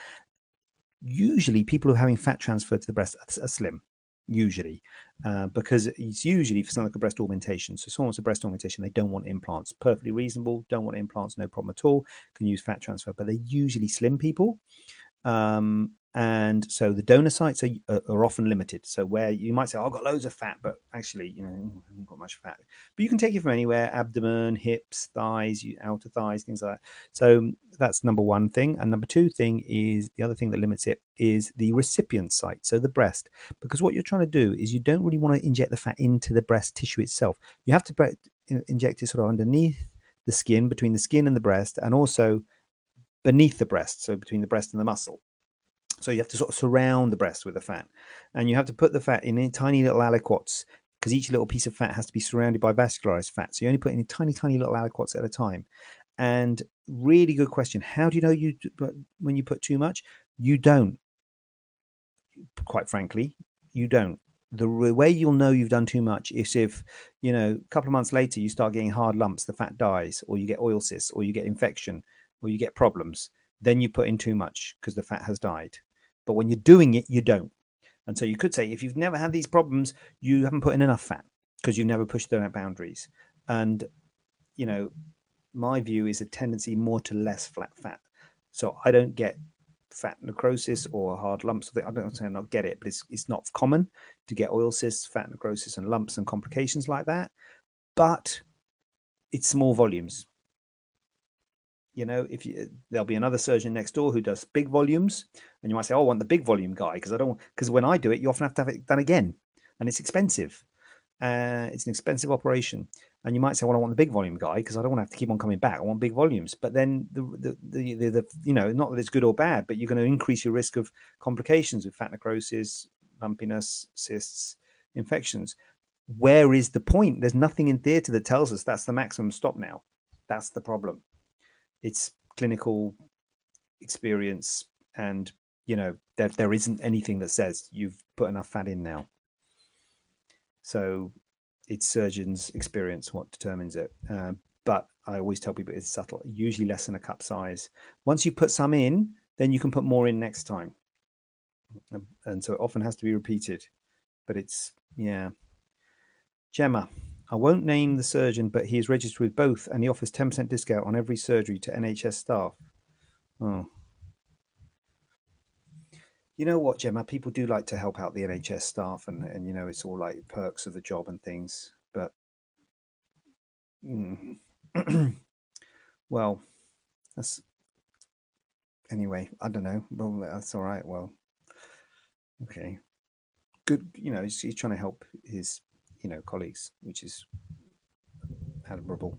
Usually, people who are having fat transferred to the breast are slim, usually, uh, because it's usually for something like a breast augmentation. So, someone wants a breast augmentation, they don't want implants. Perfectly reasonable, don't want implants, no problem at all. Can use fat transfer, but they're usually slim people. Um, and so the donor sites are, are often limited. So where you might say, oh, "I've got loads of fat," but actually, you know, I haven't got much fat. But you can take it from anywhere: abdomen, hips, thighs, outer thighs, things like that. So that's number one thing. And number two thing is the other thing that limits it is the recipient site, so the breast, because what you're trying to do is you don't really want to inject the fat into the breast tissue itself. You have to inject it sort of underneath the skin, between the skin and the breast, and also beneath the breast, so between the breast and the muscle. So you have to sort of surround the breast with the fat, and you have to put the fat in tiny little aliquots because each little piece of fat has to be surrounded by vascularized fat. So you only put in tiny, tiny little aliquots at a time. And really good question: How do you know you when you put too much? You don't. Quite frankly, you don't. The way you'll know you've done too much is if, you know, a couple of months later you start getting hard lumps, the fat dies, or you get oil cysts, or you get infection, or you get problems. Then you put in too much because the fat has died. But when you're doing it, you don't. And so you could say, if you've never had these problems, you haven't put in enough fat because you've never pushed the boundaries. And, you know, my view is a tendency more to less flat fat. So I don't get fat necrosis or hard lumps. I don't say I not get it, but it's, it's not common to get oil cysts, fat necrosis, and lumps and complications like that. But it's small volumes you know if you there'll be another surgeon next door who does big volumes and you might say oh, i want the big volume guy because i don't because when i do it you often have to have it done again and it's expensive. Uh, it's an expensive operation. And you might say well i want the big volume guy because i don't want to have to keep on coming back. I want big volumes. But then the the, the, the, the you know not that it's good or bad but you're going to increase your risk of complications with fat necrosis lumpiness cysts infections. Where is the point? There's nothing in theatre that tells us that's the maximum stop now. That's the problem it's clinical experience and you know there, there isn't anything that says you've put enough fat in now. So it's surgeon's experience what determines it. Uh, but i always tell people it's subtle usually less than a cup size. Once you put some in then you can put more in next time. And so it often has to be repeated but it's yeah. Gemma I won't name the surgeon, but he is registered with both and he offers 10% discount on every surgery to NHS staff. Oh. You know what, Gemma? People do like to help out the NHS staff, and, and you know, it's all like perks of the job and things. But, mm. well, that's anyway, I don't know. Well, that's all right. Well, okay. Good. You know, he's, he's trying to help his you know colleagues, which is admirable.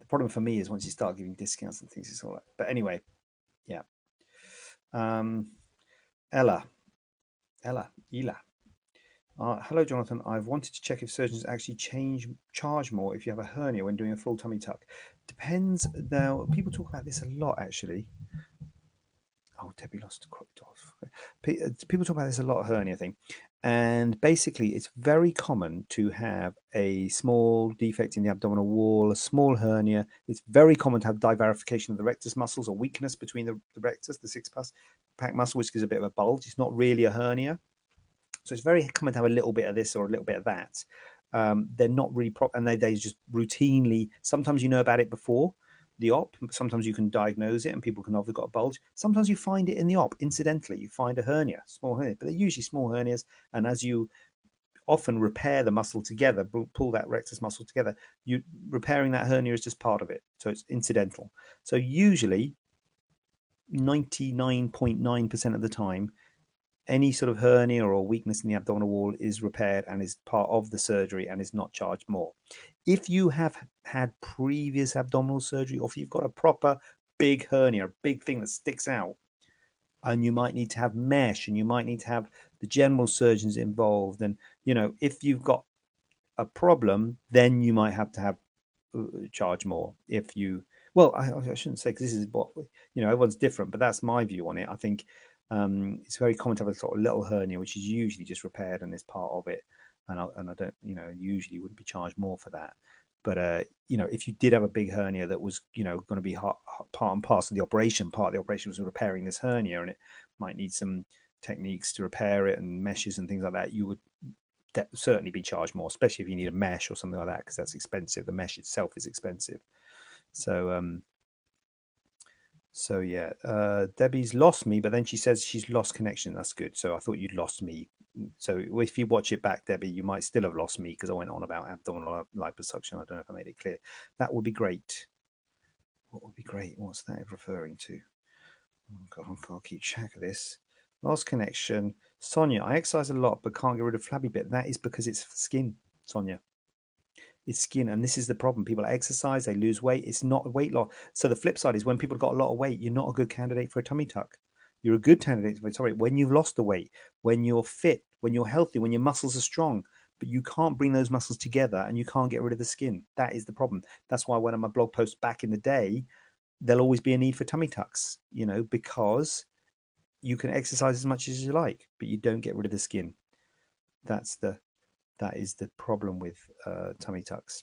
The problem for me is once you start giving discounts and things, it's all right. But anyway, yeah. Um, Ella, Ella, Ela. Uh, hello, Jonathan. I've wanted to check if surgeons actually change charge more if you have a hernia when doing a full tummy tuck. Depends. Now, people talk about this a lot, actually. Oh, Debbie lost off. Uh, people talk about this a lot, hernia thing. And basically, it's very common to have a small defect in the abdominal wall, a small hernia. It's very common to have divarification of the rectus muscles or weakness between the, the rectus, the six pack muscle, which gives a bit of a bulge. It's not really a hernia. So it's very common to have a little bit of this or a little bit of that. Um, they're not really and they, they just routinely. Sometimes you know about it before the op. Sometimes you can diagnose it, and people can have got a bulge. Sometimes you find it in the op incidentally. You find a hernia, small hernia, but they're usually small hernias. And as you often repair the muscle together, pull that rectus muscle together, you repairing that hernia is just part of it. So it's incidental. So usually 99.9% of the time, any sort of hernia or weakness in the abdominal wall is repaired and is part of the surgery and is not charged more. If you have had previous abdominal surgery or if you've got a proper big hernia, a big thing that sticks out, and you might need to have mesh and you might need to have the general surgeons involved and you know if you've got a problem then you might have to have uh, charge more if you well i, I shouldn't say because this is what you know everyone's different but that's my view on it. I think um, it's very common to have a sort of little hernia which is usually just repaired and is part of it and I, and I don't you know usually wouldn't be charged more for that. But uh, you know if you did have a big hernia that was you know going to be part and parcel of the operation part of the operation was repairing this hernia and it might need some techniques to repair it and meshes and things like that you would certainly be charged more especially if you need a mesh or something like that because that's expensive. The mesh itself is expensive. So um so yeah uh debbie's lost me but then she says she's lost connection that's good so i thought you'd lost me so if you watch it back, Debbie, you might still have lost me because I went on about abdominal liposuction. I don't know if I made it clear. That would be great. What would be great? What's that referring to? Oh God, I can't keep track of this. Lost connection. Sonia, I exercise a lot but can't get rid of flabby bit. That is because it's skin, Sonia. It's skin, and this is the problem. People exercise, they lose weight. It's not weight loss. So the flip side is when people got a lot of weight, you're not a good candidate for a tummy tuck. You're a good candidate for sorry when you've lost the weight, when you're fit, when you're healthy, when your muscles are strong. But you can't bring those muscles together and you can't get rid of the skin. That is the problem. That's why one of my blog posts back in the day, there'll always be a need for tummy tucks, you know, because you can exercise as much as you like, but you don't get rid of the skin. That's the that is the problem with uh, tummy tucks.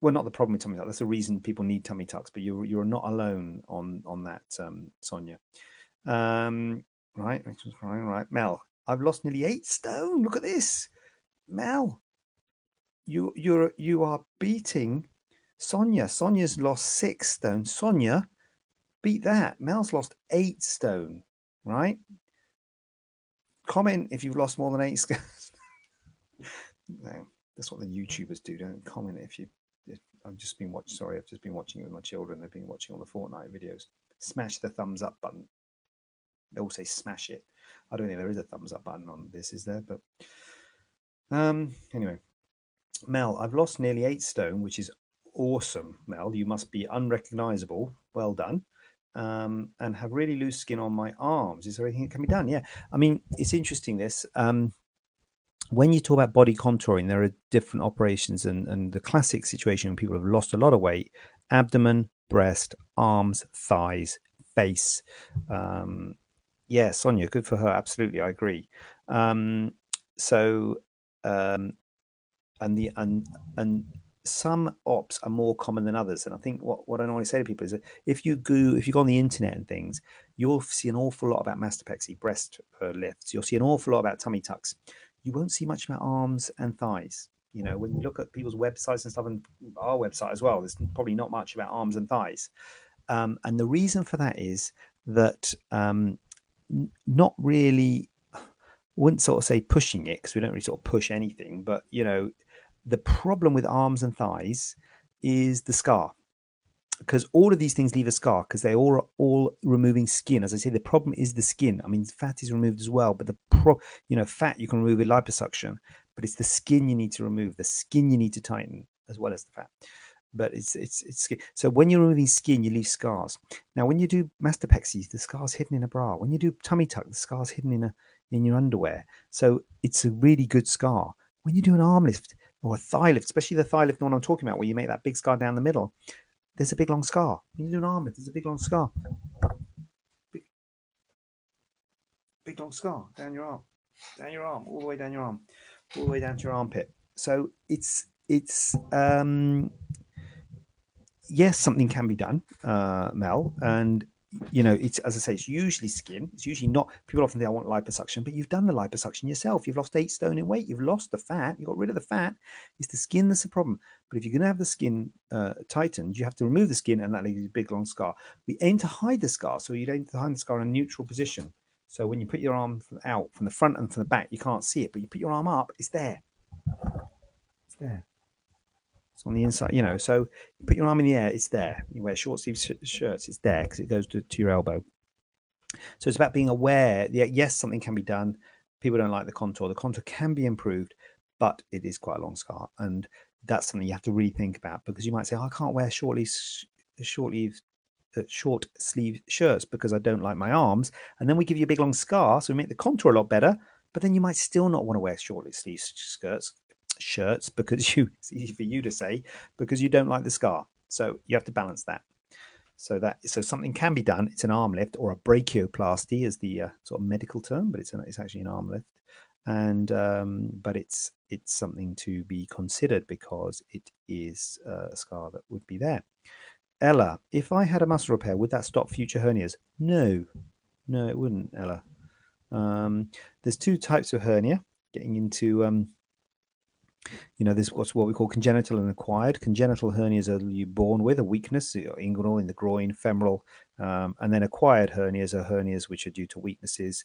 Well, not the problem with tummy tucks. That's the reason people need tummy tucks. But you're you're not alone on on that, um, Sonia. Um, right, right, Mel. I've lost nearly eight stone. Look at this, Mel. You you're you are beating Sonia. Sonia's lost six stone. Sonia, beat that. Mel's lost eight stone. Right. Comment if you've lost more than eight stones. That's what the YouTubers do. Don't comment if you. I've just been watching. Sorry, I've just been watching it with my children. They've been watching all the Fortnite videos. Smash the thumbs up button they all say smash it. I don't think there is a thumbs up button on this, is there? But um, anyway, Mel, I've lost nearly eight stone, which is awesome. Mel, you must be unrecognizable. Well done. Um, and have really loose skin on my arms. Is there anything that can be done? Yeah. I mean, it's interesting this. Um, when you talk about body contouring, there are different operations, and, and the classic situation when people have lost a lot of weight abdomen, breast, arms, thighs, face, um, yeah, Sonia, good for her. Absolutely, I agree. Um, so, um, and the and and some ops are more common than others. And I think what, what I normally say to people is that if you go if you go on the internet and things, you'll see an awful lot about mastopexy, breast uh, lifts. You'll see an awful lot about tummy tucks. You won't see much about arms and thighs. You know, when you look at people's websites and stuff, and our website as well, there's probably not much about arms and thighs. Um, and the reason for that is that um, not really wouldn't sort of say pushing it because we don't really sort of push anything but you know the problem with arms and thighs is the scar because all of these things leave a scar because they all are all removing skin. As i say the problem is the skin. I mean fat is removed as well but the pro you know fat you can remove with liposuction but it's the skin you need to remove the skin you need to tighten as well as the fat. But it's it's it's so when you're removing skin you leave scars. Now when you do mastopexy the scars hidden in a bra. When you do tummy tuck the scars hidden in a in your underwear. So it's a really good scar. When you do an arm lift or a thigh lift especially the thigh lift the one i'm talking about where you make that big scar down the middle there's a big long scar. You do an arm there's a big long scar. Big, big long scar down your arm. Down your arm. All the way down your arm. All the way down to your armpit. So it's it's um yes, something can be done, uh, Mel, and you know, it's as I say, it's usually skin. It's usually not. People often think I want liposuction, but you've done the liposuction yourself. You've lost eight stone in weight. You've lost the fat. You got rid of the fat. It's the skin that's the problem. But if you're going to have the skin uh, tightened, you have to remove the skin, and that leaves a big long scar. We aim to hide the scar, so you aim to hide the scar in a neutral position. So when you put your arm out from the front and from the back, you can't see it, but you put your arm up, it's there. It's there. It's on the inside, you know. So you put your arm in the air, it's there. You wear short sleeve sh- shirts, it's there because it goes to, to your elbow. So it's about being aware. Yeah, yes, something can be done. People don't like the contour. The contour can be improved, but it is quite a long scar, and that's something you have to really think about because you might say, oh, "I can't wear short sleeves, short sleeves, uh, short sleeve shirts because I don't like my arms," and then we give you a big long scar, so we make the contour a lot better. But then you might still not want to wear short sleeve skirts shirts because you it's easy for you to say because you don't like the scar. So you have to balance that. So that so something can be done. It's an arm lift or a brachioplasty is the uh, sort of medical term, but it's an, it's actually an arm lift, and um, but it's it's something to be considered because it is uh, a scar that would be there. Ella, if I had a muscle repair, would that stop future hernias? No, no, it wouldn't, Ella. Um, there's two types of hernia. Getting into um, you know, there's what's what we call congenital and acquired. Congenital hernias are you born with a weakness, inguinal in the groin, femoral, um, and then acquired hernias are hernias which are due to weaknesses,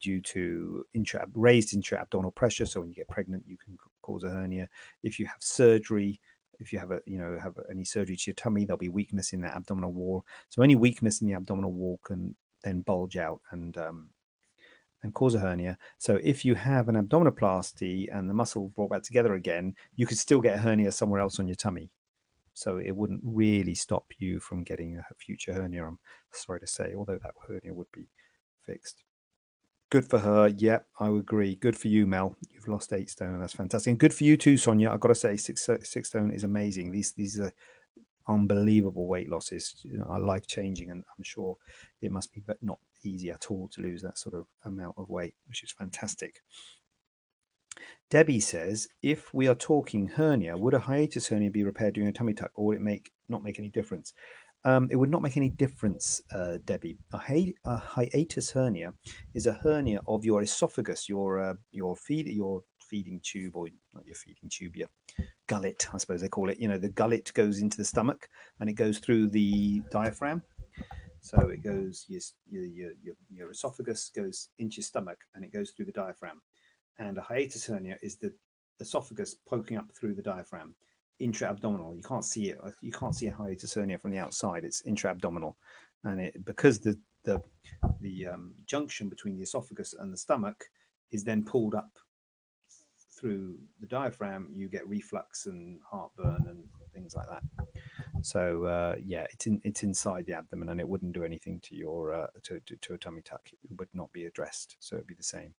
due to intra, raised intra-abdominal pressure. So when you get pregnant, you can cause a hernia. If you have surgery, if you have a you know have any surgery to your tummy, there'll be weakness in the abdominal wall. So any weakness in the abdominal wall can then bulge out and um, and cause a hernia. So if you have an abdominoplasty and the muscle brought back together again, you could still get a hernia somewhere else on your tummy. So it wouldn't really stop you from getting a future hernia. I'm sorry to say, although that hernia would be fixed. Good for her. Yep, I would agree. Good for you, Mel. You've lost eight stone. That's fantastic. And good for you too, Sonia. I've got to say, six uh, six stone is amazing. These these are unbelievable weight losses. You know, are life changing, and I'm sure it must be, but not easy at all to lose that sort of amount of weight, which is fantastic. Debbie says, if we are talking hernia, would a hiatus hernia be repaired during a tummy tuck, or would it make not make any difference? Um, it would not make any difference, uh, Debbie. A, hi- a, hiatus hernia is a hernia of your esophagus, your uh, your feed, your feeding tube, or not your feeding tube, your gullet, I suppose they call it. You know, the gullet goes into the stomach and it goes through the diaphragm. So it goes your, your, your, your esophagus goes into your stomach and it goes through the diaphragm. And a hiatus hernia is the esophagus poking up through the diaphragm, intra-abdominal. You can't see it. You can't see a hiatus hernia from the outside. It's intra-abdominal, and it because the the the um, junction between the esophagus and the stomach is then pulled up through the diaphragm. You get reflux and heartburn and things like that. So uh, yeah, it's in, it's inside the abdomen, and it wouldn't do anything to your uh, to, to, to a tummy tuck. It would not be addressed, so it'd be the same.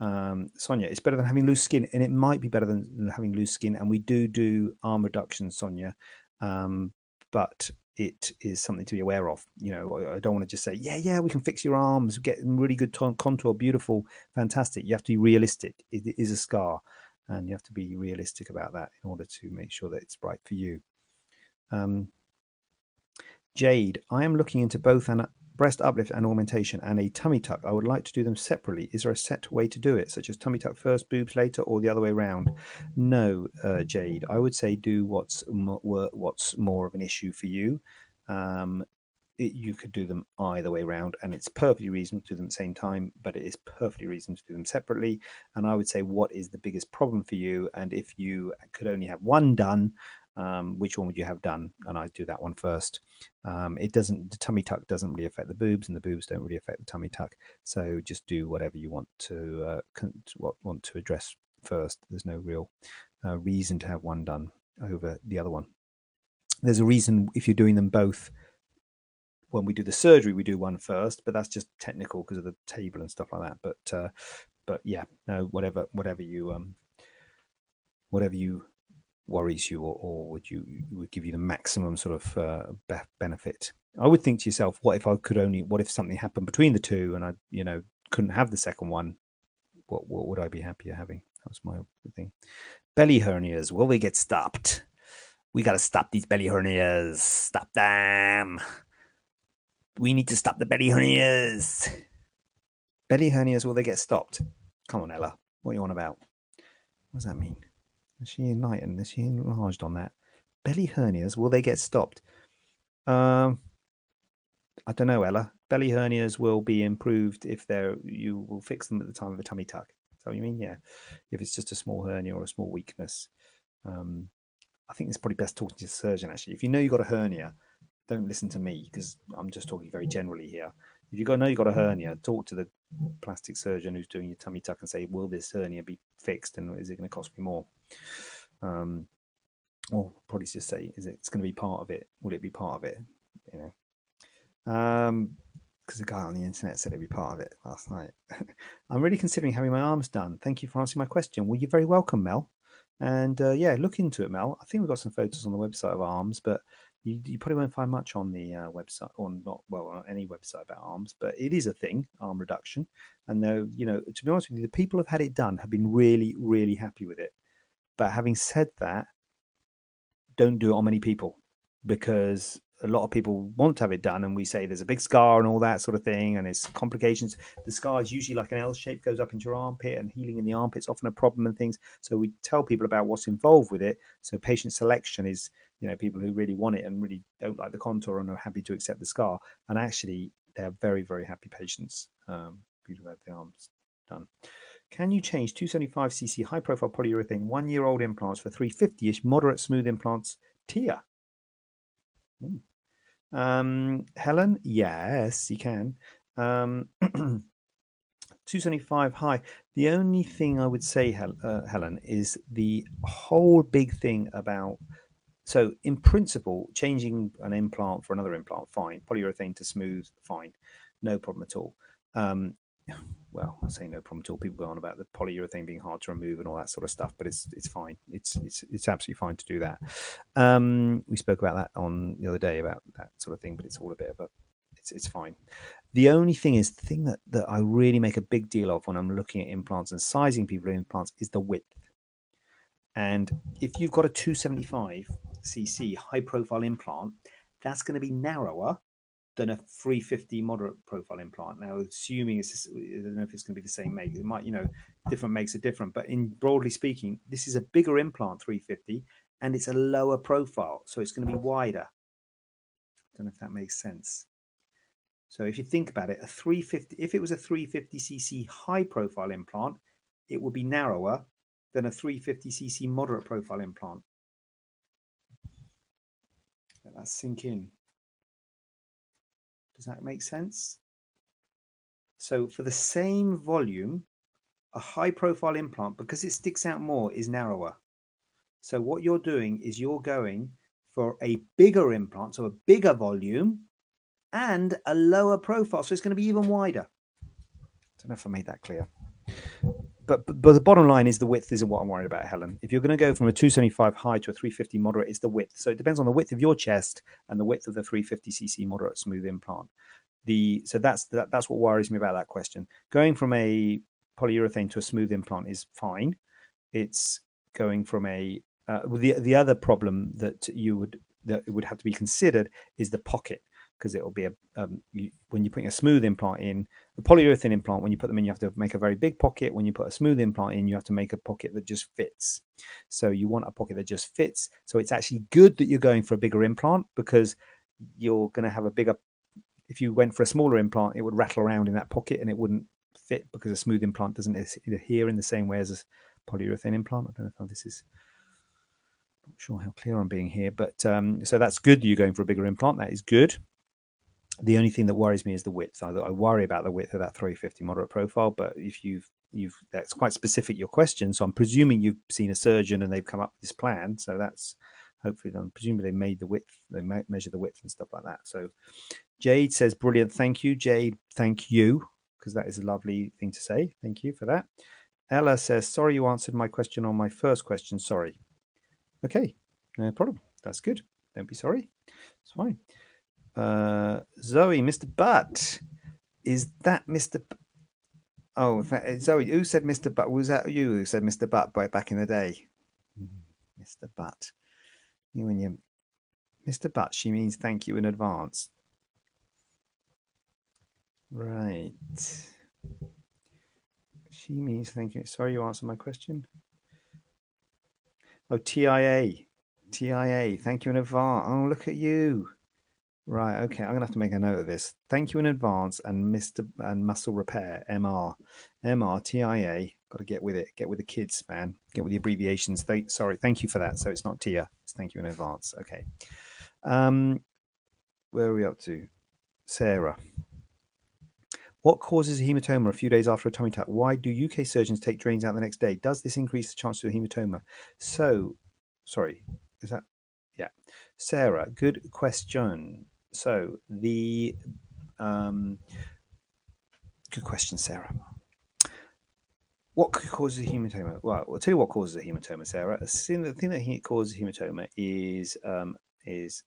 Um, Sonia, it's better than having loose skin, and it might be better than, than having loose skin. And we do do arm reduction, Sonia, um, but it is something to be aware of. You know, I don't want to just say, yeah, yeah, we can fix your arms, get really good contour, beautiful, fantastic. You have to be realistic. It is a scar, and you have to be realistic about that in order to make sure that it's right for you. Um, Jade, I am looking into both an breast uplift and augmentation and a tummy tuck. I would like to do them separately. Is there a set way to do it, such as tummy tuck first, boobs later, or the other way around? No, uh, Jade. I would say do what's what's more of an issue for you. Um, it, you could do them either way around, and it's perfectly reasonable to do them at the same time, but it is perfectly reasonable to do them separately. And I would say, what is the biggest problem for you? And if you could only have one done, um, which one would you have done? And I do that one first. Um, it doesn't, the tummy tuck doesn't really affect the boobs, and the boobs don't really affect the tummy tuck. So just do whatever you want to uh, want to address first. There's no real uh, reason to have one done over the other one. There's a reason if you're doing them both. When we do the surgery, we do one first, but that's just technical because of the table and stuff like that. But uh, but yeah, no, whatever whatever you um whatever you worries you or, or would you would give you the maximum sort of uh, be- benefit i would think to yourself what if i could only what if something happened between the two and i you know couldn't have the second one what what would i be happier having that was my thing belly hernias will they get stopped we got to stop these belly hernias stop them we need to stop the belly hernias. Belly hernias, will they get stopped? Come on, Ella. What are you on about? What does that mean? Is she enlightened? Is she enlarged on that? Belly hernias, will they get stopped? Um, I don't know, Ella. Belly hernias will be improved if they're you will fix them at the time of a tummy tuck. So you mean? Yeah. If it's just a small hernia or a small weakness. Um, I think it's probably best talking to the surgeon actually. If you know you've got a hernia, don't listen to me because I'm just talking very generally here. If you got know you've got a hernia, talk to the plastic surgeon who's doing your tummy tuck and say, "Will this hernia be fixed, and is it going to cost me more?" Um, or probably just say, "Is it? It's going to be part of it? Will it be part of it?" You know, um, because the guy on the internet said it'd be part of it last night. I'm really considering having my arms done. Thank you for answering my question. Well, you're very welcome, Mel. And uh, yeah, look into it, Mel. I think we've got some photos on the website of arms, but you, you probably won't find much on the uh, website, or not well on any website about arms. But it is a thing, arm reduction. And though you know, to be honest with you, the people who've had it done have been really, really happy with it. But having said that, don't do it on many people because a lot of people want to have it done and we say there's a big scar and all that sort of thing and it's complications. The scar is usually like an l shape goes up into your armpit and healing in the armpit's often a problem and things. So we tell people about what's involved with it. So patient selection is you know people who really want it and really don't like the contour and are happy to accept the scar. And actually they're very very happy patients. Um, people have the arms done can you change 275cc high profile polyurethane one year old implants for 350ish moderate smooth implants TIA? Ooh. Um, Helen, yes, you can. Um, 275 high. The only thing I would say, Hel- uh, Helen, is the whole big thing about. So, in principle, changing an implant for another implant, fine. Polyurethane to smooth, fine. No problem at all. Um, well, I say no problem at all. People go on about the polyurethane being hard to remove and all that sort of stuff, but it's it's fine. It's it's it's absolutely fine to do that. Um, we spoke about that on the other day about that sort of thing, but it's all a bit of a it's it's fine. The only thing is the thing that that I really make a big deal of when I'm looking at implants and sizing people implants is the width. And if you've got a 275 cc high profile implant, that's going to be narrower than a 350 moderate profile implant. Now, assuming it's, I don't know if it's going to be the same make. It might, you know, different makes are different. But in broadly speaking, this is a bigger implant 350, and it's a lower profile, so it's going to be wider. I don't know if that makes sense. So if you think about it, a 350, if it was a 350cc high profile implant, it would be narrower than a 350cc moderate profile implant. Let that sink in. Does that make sense? So for the same volume, a high profile implant, because it sticks out more, is narrower. So what you're doing is you're going for a bigger implant, so a bigger volume and a lower profile. So it's going to be even wider. I don't know if I made that clear but, but, the bottom line is the width isn't what I'm worried about, Helen. If you're going to go from a 275 high to a 350 moderate, it's the width. So it depends on the width of your chest and the width of the 350cc moderate smooth implant. The so that's that, that's what worries me about that question. Going from a polyurethane to a smooth implant is fine. It's going from a uh, the the other problem that you would that it would have to be considered is the pocket because it'll be a um, you, when you're putting a smooth implant in a polyurethane implant when you put them in you have to make a very big pocket when you put a smooth implant in you have to make a pocket that just fits so you want a pocket that just fits so it's actually good that you're going for a bigger implant because you're going to have a bigger if you went for a smaller implant it would rattle around in that pocket and it wouldn't fit because a smooth implant doesn't adhere in the same way as a polyurethane implant i don't know if this is not sure how clear I'm being here, but um, so that's good. You're going for a bigger implant. That is good. The only thing that worries me is the width. I, I worry about the width of that 350 moderate profile, but if you've you've that's quite specific your question. So I'm presuming you've seen a surgeon and they've come up with this plan. So that's hopefully done. Presumably they made the width, they measure the width and stuff like that. So Jade says, brilliant. Thank you, Jade. Thank you, because that is a lovely thing to say. Thank you for that. Ella says, sorry you answered my question on my first question. Sorry. Okay, no problem. That's good. Don't be sorry. It's fine. Uh, Zoe, Mr. Butt. Is that Mr. B- oh, that, Zoe, who said Mr. Butt? Was that you who said Mr. Butt by back in the day? Mr. Mm-hmm. Butt. You and you. Mr. Butt, she means thank you in advance. Right. She means thank you. Sorry, you answered my question. Oh, TIA. TIA. Thank you in advance. Oh, look at you. Right. Okay. I'm gonna have to make a note of this. Thank you in advance and Mr. and Muscle Repair MR MR TIA. Got to get with it. Get with the kids, man. Get with the abbreviations. Thank, sorry. Thank you for that. So it's not TIA. It's thank you in advance. Okay. Um, where are we up to? Sarah. What causes a hematoma a few days after a tummy tuck? Why do UK surgeons take drains out the next day? Does this increase the chance of a hematoma? So, sorry, is that? Yeah. Sarah, good question. So, the. Um, good question, Sarah. What causes a hematoma? Well, I'll tell you what causes a hematoma, Sarah. The thing that causes a hematoma is um, is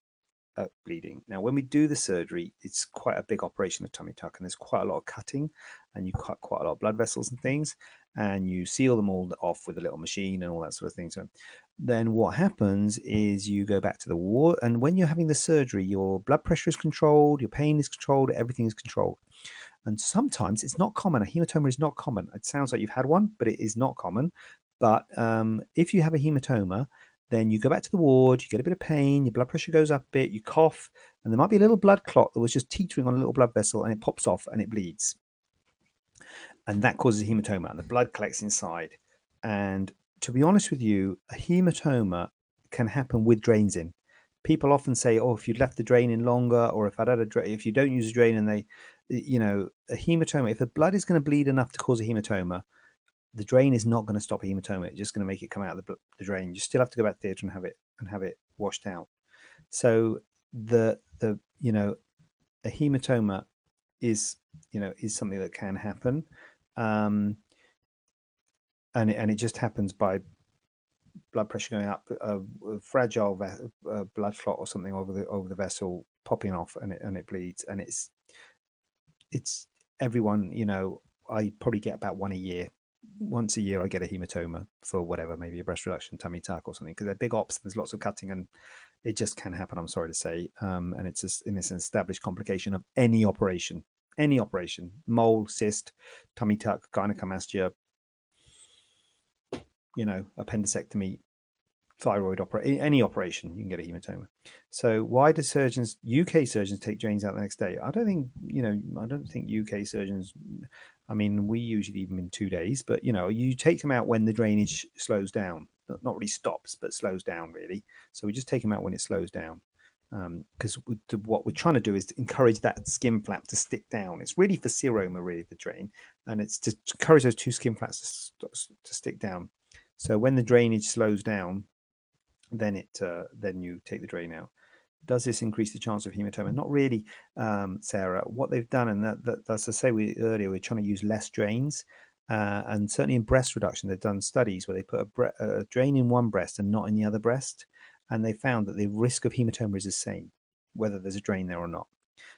uh, bleeding. Now, when we do the surgery, it's quite a big operation, the tummy tuck, and there's quite a lot of cutting, and you cut quite a lot of blood vessels and things, and you seal them all off with a little machine and all that sort of thing. So, then what happens is you go back to the ward, and when you're having the surgery, your blood pressure is controlled, your pain is controlled, everything is controlled. And sometimes it's not common. A hematoma is not common. It sounds like you've had one, but it is not common. But um, if you have a hematoma, then you go back to the ward, you get a bit of pain, your blood pressure goes up a bit, you cough, and there might be a little blood clot that was just teetering on a little blood vessel and it pops off and it bleeds. And that causes a hematoma, and the blood collects inside. And to be honest with you, a hematoma can happen with drains in. People often say, "Oh, if you'd left the drain in longer, or if I'd had a drain, if you don't use a drain and they, you know, a hematoma, if the blood is going to bleed enough to cause a hematoma, the drain is not going to stop a hematoma. It's just going to make it come out of the, the drain. You still have to go back to theatre and have it and have it washed out. So the the you know a hematoma is you know is something that can happen, um, and it, and it just happens by blood pressure going up, a, fragile ve- a blood clot or something over the over the vessel popping off, and it and it bleeds, and it's it's everyone you know. I probably get about one a year once a year I get a hematoma for whatever, maybe a breast reduction, tummy tuck, or something, because they're big ops. There's lots of cutting, and it just can happen. I'm sorry to say, um, and it's a, and it's an established complication of any operation, any operation, mole, cyst, tummy tuck, gynecomastia, you know, appendectomy, thyroid operation, any operation, you can get a hematoma. So why do surgeons, UK surgeons, take drains out the next day? I don't think, you know, I don't think UK surgeons I mean, we usually leave them in two days, but you know, you take them out when the drainage slows down. Not really stops, but slows down really. So we just take them out when it slows down, because um, what we're trying to do is to encourage that skin flap to stick down. It's really for seroma, really the drain, and it's to encourage those two skin flaps to, to stick down. So when the drainage slows down, then it uh, then you take the drain out does this increase the chance of hematoma? Not really, um, Sarah. What they've done, and that, that, that's to say we earlier, we're trying to use less drains. Uh, and certainly in breast reduction, they've done studies where they put a, bre- a, drain in one breast and not in the other breast. And they found that the risk of hematoma is the same, whether there's a drain there or not.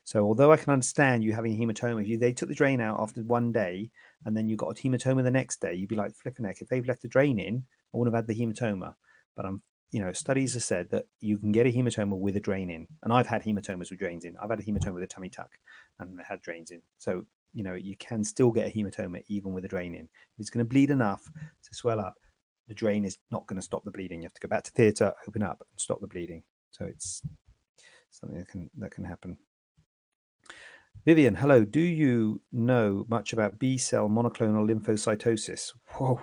So, although I can understand you having a hematoma, if you, they took the drain out after one day and then you got a hematoma the next day, you'd be like, flipping heck, if they've left the drain in, I wouldn't have had the hematoma. But I'm you know, studies have said that you can get a hematoma with a drain in. And I've had hematomas with drains in. I've had a hematoma with a tummy tuck and they had drains in. So, you know, you can still get a hematoma even with a drain in. If it's going to bleed enough to swell up, the drain is not going to stop the bleeding. You have to go back to theatre, open up, and stop the bleeding. So it's something that can that can happen. Vivian, hello. Do you know much about B cell monoclonal lymphocytosis? Whoa,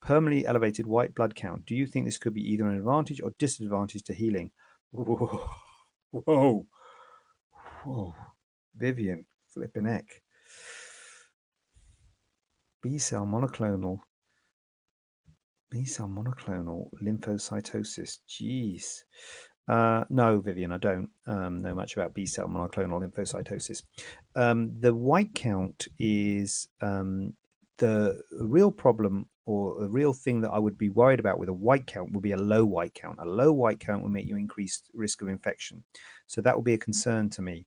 permanently elevated white blood count. Do you think this could be either an advantage or disadvantage to healing? Whoa, whoa, whoa. Vivian, flipping heck. B cell monoclonal, B cell monoclonal lymphocytosis. Jeez. Uh, no, Vivian, I don't um, know much about B cell monoclonal lymphocytosis. Um, the white count is um, the real problem or a real thing that I would be worried about with a white count would be a low white count. A low white count will make you increased risk of infection. So that would be a concern to me.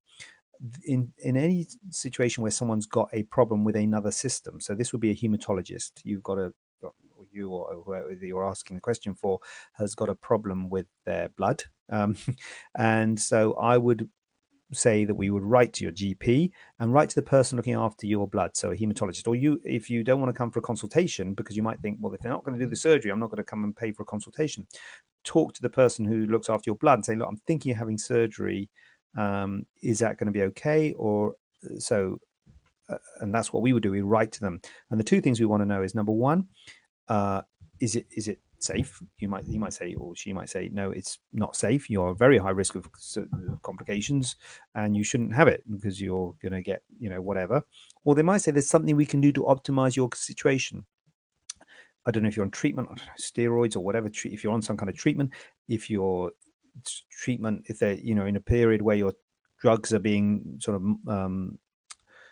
In in any situation where someone's got a problem with another system, so this would be a hematologist. You've got a you or whoever you're asking the question for has got a problem with their blood, um, and so I would say that we would write to your GP and write to the person looking after your blood, so a hematologist, or you, if you don't want to come for a consultation, because you might think, well, if they're not going to do the surgery, I'm not going to come and pay for a consultation. Talk to the person who looks after your blood and say, look, I'm thinking of having surgery. Um, is that going to be okay? Or uh, so, uh, and that's what we would do. We write to them, and the two things we want to know is number one, uh, is it is it safe. You might you might say, or she might say, no, it's not safe. You're very high risk of complications, and you shouldn't have it because you're going to get you know whatever. Or they might say there's something we can do to optimize your situation. I don't know if you're on treatment, know, steroids or whatever. If you're on some kind of treatment, if your treatment, if they're you know in a period where your drugs are being sort of um,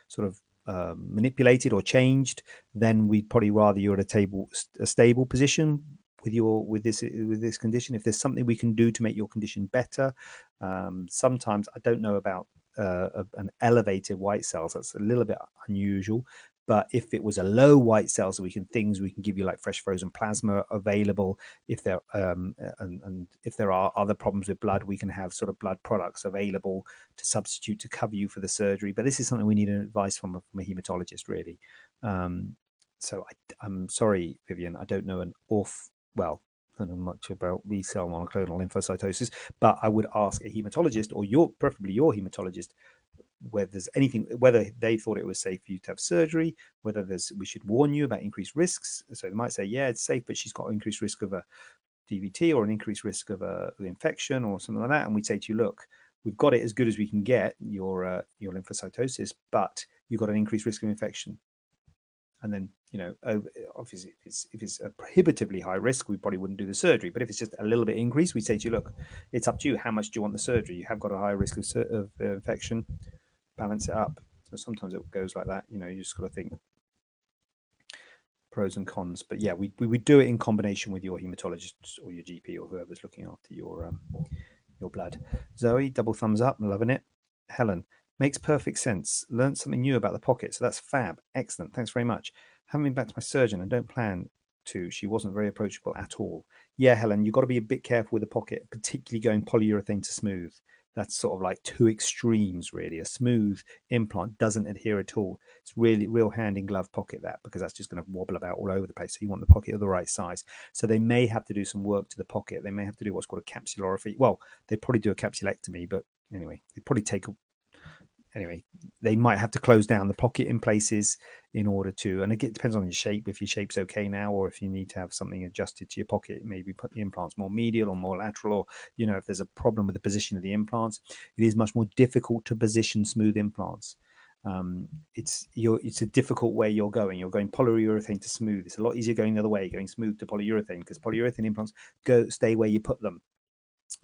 sort of uh, manipulated or changed, then we'd probably rather you're at a table a stable position with your with this with this condition. If there's something we can do to make your condition better um, sometimes i don't know about uh, an elevated white cells that's a little bit unusual but if it was a low white cell so we can things we can give you like fresh frozen plasma available if there um, and, and if there are other problems with blood we can have sort of blood products available to substitute to cover you for the surgery. But this is something we need advice from a, from a hematologist really. Um, so I, am sorry vivian. I don't know an off well, I don't know much about B cell monoclonal lymphocytosis, but I would ask a hematologist or your preferably your hematologist whether there's anything whether they thought it was safe for you to have surgery, whether there's we should warn you about increased risks. So they might say, yeah, it's safe, but she's got increased risk of a DVT or an increased risk of a infection or something like that. And we'd say to you, look, we've got it as good as we can get your uh, your lymphocytosis, but you've got an increased risk of infection and then you know obviously if it's if it's a prohibitively high risk we probably wouldn't do the surgery. But if it's just a little bit increased we say to you look it's up to you. How much do you want the surgery? You have got a higher risk of, of uh, infection. Balance it up. So sometimes it goes like that you know you just got to think pros and cons. But yeah we, we would do it in combination with your hematologist or your gp or whoever's looking after your um, your blood. Zoe double thumbs up. Loving it. Helen Makes perfect sense. Learned something new about the pocket, so that's fab. Excellent. Thanks very much. Haven't been back to my surgeon and don't plan to. She wasn't very approachable at all. Yeah, Helen, you've got to be a bit careful with the pocket, particularly going polyurethane to smooth. That's sort of like two extremes, really. A smooth implant doesn't adhere at all. It's really real hand in glove pocket that because that's just going to wobble about all over the place. So you want the pocket of the right size. So they may have to do some work to the pocket. They may have to do what's called a capsulorrhaphy. Well, they probably do a capsulectomy, but anyway, they probably take anyway, they might have to close down the pocket in places in order to, and it depends on your shape. If your shape's okay now, or if you need to have something adjusted to your pocket, maybe put the implants more medial or more lateral, or you know, if there's a problem with the position of the implants, it is much more difficult to position smooth implants. Um, it's you're, it's a difficult way you're going. You're going polyurethane to smooth. It's a lot easier going the other way, going smooth to polyurethane, because polyurethane implants go stay where you put them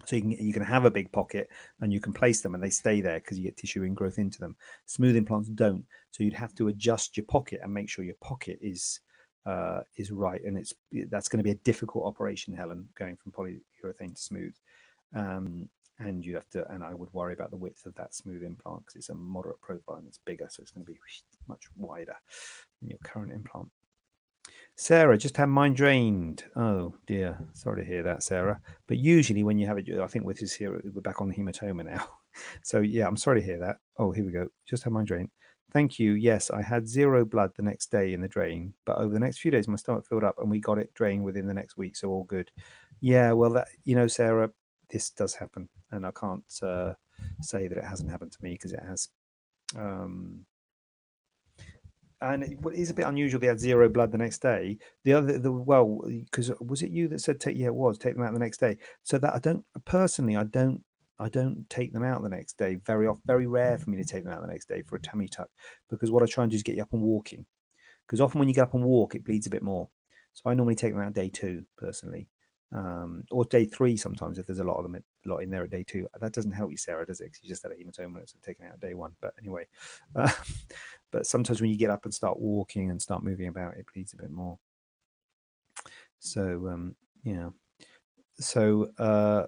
so you can you can have a big pocket and you can place them and they stay there because you get tissue ingrowth into them. Smooth implants don't. So you'd have to adjust your pocket and make sure your pocket is uh, is right and it's that's going to be a difficult operation helen going from polyurethane to smooth. Um, and you have to and i would worry about the width of that smooth implant because it's a moderate profile and it's bigger so it's going to be much wider than your current implant Sarah just had mine drained. Oh dear, sorry to hear that, Sarah. But usually when you have it, I think with this here, we're back on the hematoma now. So yeah, I'm sorry to hear that. Oh, here we go. Just had mine drained. Thank you. Yes, I had zero blood the next day in the drain, but over the next few days, my stomach filled up, and we got it drained within the next week, so all good. Yeah, well, that you know, Sarah, this does happen, and I can't uh, say that it hasn't happened to me because it has. Um, and it is a bit unusual. They had zero blood the next day. The other, the well, because was it you that said take? Yeah, it was take them out the next day. So that I don't personally, I don't, I don't take them out the next day. Very off, very rare for me to take them out the next day for a tummy tuck because what I try and do is get you up and walking. Because often when you get up and walk, it bleeds a bit more. So I normally take them out day two personally um, or day three sometimes if there's a lot of them, a lot in there at day two. That doesn't help you, Sarah, does it? Because you just had a hematoma, it's taken out day one. But anyway, uh, but sometimes when you get up and start walking and start moving about, it bleeds a bit more. So um, yeah, so uh,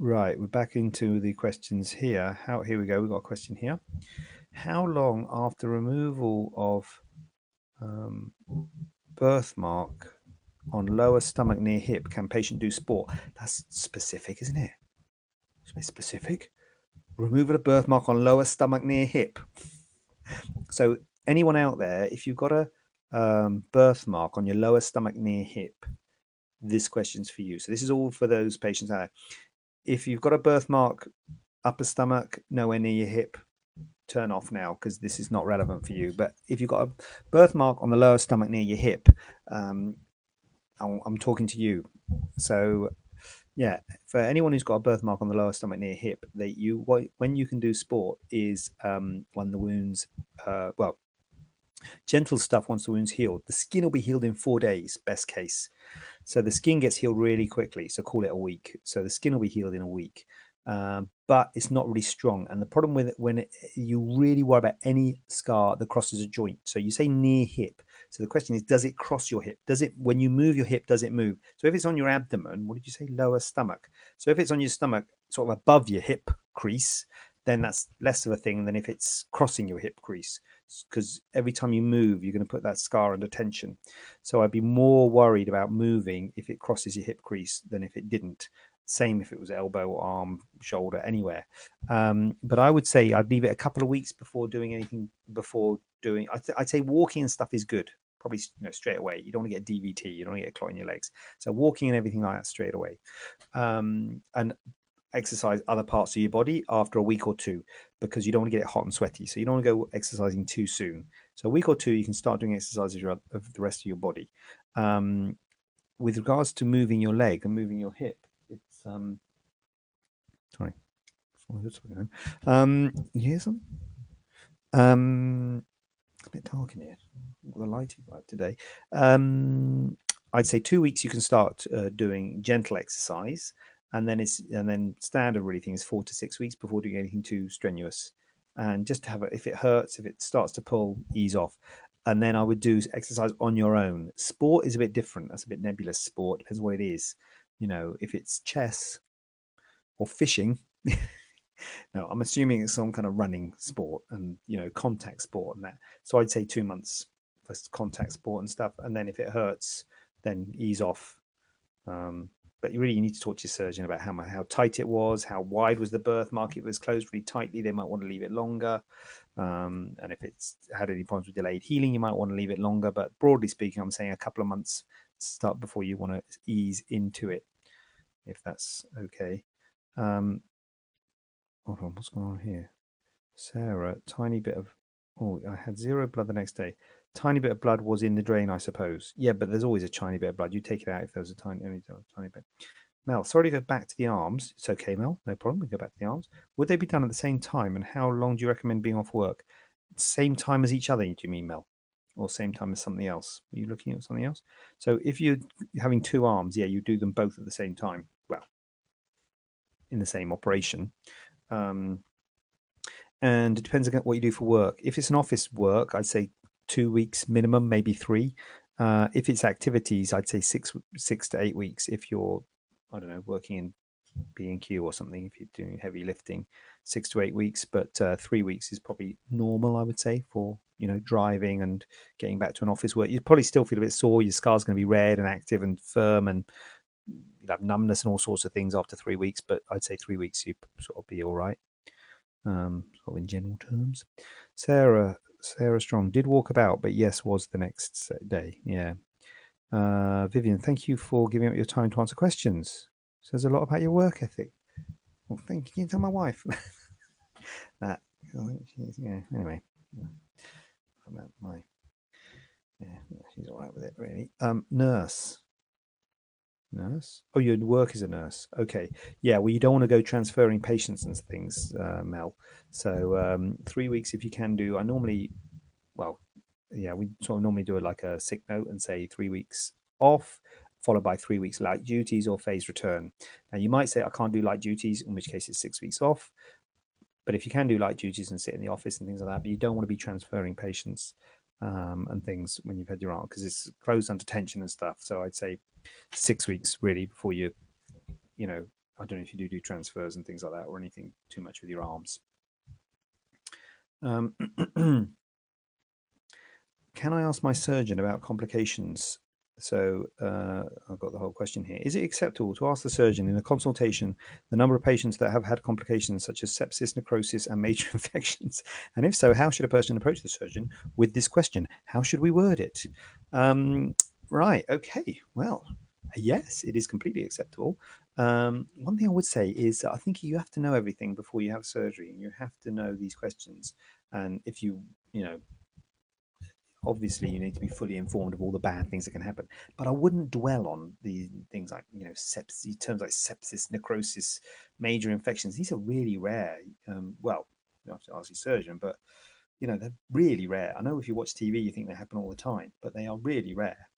right, we're back into the questions here. How here we go. We've got a question here. How long after removal of um, birthmark on lower stomach near hip can patient do sport? That's specific, isn't it? It's specific. removal of birthmark on lower stomach near hip. So anyone out there, if you've got a um, birthmark on your lower stomach near hip, this question's for you. So this is all for those patients out there. If you've got a birthmark upper stomach nowhere near your hip, turn off now because this is not relevant for you. But if you've got a birthmark on the lower stomach near your hip, um, I'm, I'm talking to you. So yeah, for anyone who's got a birthmark on the lower stomach near hip, that you when you can do sport is um, when the wounds, uh, well, gentle stuff once the wound's healed. The skin will be healed in four days, best case. So the skin gets healed really quickly. So call it a week. So the skin will be healed in a week um, but it's not really strong. And the problem with it when it, you really worry about any scar that crosses a joint. So you say near hip. So the question is, does it cross your hip? Does it when you move your hip? Does it move? So if it's on your abdomen, what did you say? Lower stomach. So if it's on your stomach, sort of above your hip crease, then that's less of a thing than if it's crossing your hip crease because every time you move you're going to put that scar under tension so i'd be more worried about moving if it crosses your hip crease than if it didn't same if it was elbow, arm, shoulder, anywhere. Um, but I would say I'd leave it a couple of weeks before doing anything. Before doing, th- I'd say walking and stuff is good. Probably you know, straight away. You don't want to get DVT. You don't want to get a clot in your legs. So walking and everything like that straight away. Um, and exercise other parts of your body after a week or two because you don't want to get it hot and sweaty. So you don't want to go exercising too soon. So a week or two, you can start doing exercises of the rest of your body. Um, with regards to moving your leg and moving your hip, it's um, sorry, um, here's some. Um, a bit dark in here. The lighting right today. Um, I'd say two weeks you can start uh, doing gentle exercise, and then it's and then standard really thing is four to six weeks before doing anything too strenuous. And just to have it, if it hurts, if it starts to pull, ease off. And then I would do exercise on your own. Sport is a bit different. That's a bit nebulous. Sport depends what it is you know, if it's chess or fishing, no, I'm assuming it's some kind of running sport and you know contact sport and that. So I'd say two months for contact sport and stuff, and then if it hurts, then ease off. Um, but you really need to talk to your surgeon about how how tight it was, how wide was the birthmark. If it was closed really tightly, they might want to leave it longer. Um, and if it's had any problems with delayed healing, you might want to leave it longer. But broadly speaking, I'm saying a couple of months start before you want to ease into it, if that's okay. Um, hold on, what's going on here? Sarah, tiny bit of, oh, I had zero blood the next day. Tiny bit of blood was in the drain, I suppose. Yeah, but there's always a tiny bit of blood. You take it out if there's a tiny, only tiny bit. Mel, sorry to go back to the arms. It's okay, Mel. No problem. We go back to the arms. Would they be done at the same time? And how long do you recommend being off work? Same time as each other, do you mean, Mel? or same time as something else? Are you looking at something else? So if you're having two arms, yeah, you do them both at the same time. Well, in the same operation. Um, and it depends on what you do for work. If it's an office work, I'd say two weeks minimum, maybe three. Uh, if it's activities, I'd say six six to eight weeks. If you're, I don't know, working in B and Q or something, if you're doing heavy lifting, six to eight weeks. But uh, three weeks is probably normal, I would say, for you know driving and getting back to an office work. You'd probably still feel a bit sore. Your scar's going to be red and active and firm, and you'll have numbness and all sorts of things after three weeks. But I'd say three weeks you sort of be all right. Um, sort of in general terms. Sarah Sarah Strong did walk about, but yes, was the next day. Yeah. Uh, Vivian, thank you for giving up your time to answer questions. Says a lot about your work ethic. Well, thank you. You tell my wife that? Yeah. Anyway, about my yeah, she's all right with it really. Um, nurse. Nurse? Oh, your work as a nurse. Okay. Yeah. Well, you don't want to go transferring patients and things, uh, Mel. So um, three weeks if you can do. I normally, well, yeah, we sort of normally do it like a sick note and say three weeks off, followed by three weeks light duties or phase return. Now you might say I can't do light duties, in which case it's six weeks off. But if you can do light duties and sit in the office and things like that, but you don't want to be transferring patients um, and things when you've had your arm because it's closed under tension and stuff. So I'd say six weeks really before you, you know, I don't know if you do do transfers and things like that or anything too much with your arms. Um, can I ask my surgeon about complications so uh, I've got the whole question here. Is it acceptable to ask the surgeon in a consultation the number of patients that have had complications such as sepsis, necrosis, and major infections? And if so, how should a person approach the surgeon with this question? How should we word it? Um, right. Okay. Well, yes, it is completely acceptable. Um, one thing I would say is I think you have to know everything before you have surgery, and you have to know these questions. And if you, you know, obviously you need to be fully informed of all the bad things that can happen but i wouldn't dwell on the things like you know sepsis terms like sepsis necrosis major infections. These are really rare um, well you have to ask your surgeon but you know they're really rare. I know if you watch tv you think they happen all the time but they are really rare.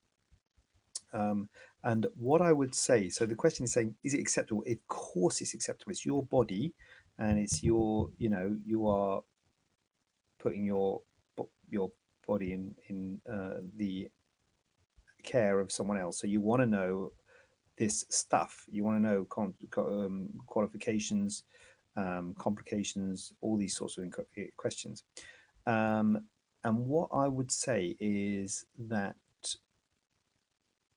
Um, and what i would say so the question is saying is it acceptable? Of course it's acceptable. It's your body and it's your you know you are putting your your body in in uh, the care of someone else. So you want to know this stuff. You want to know um, qualifications, um, complications, all these sorts of questions. Um, and what I would say is that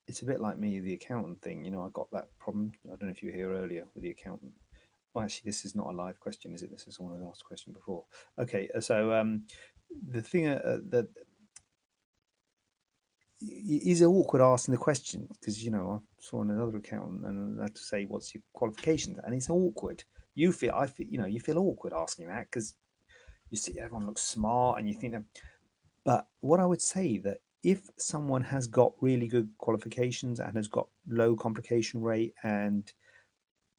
it's a bit like me, the accountant thing. You know, I got that problem. I don't know if you were here earlier with the accountant. Well, actually, this is not a live question, is it? This is someone who asked a question before. Okay, so um, the thing uh, that is it awkward asking the question because you know I saw on another account and I had to say what's your qualifications and it's awkward. You feel I feel you know you feel awkward asking that because you see everyone looks smart and you think that. But what I would say that if someone has got really good qualifications and has got low complication rate and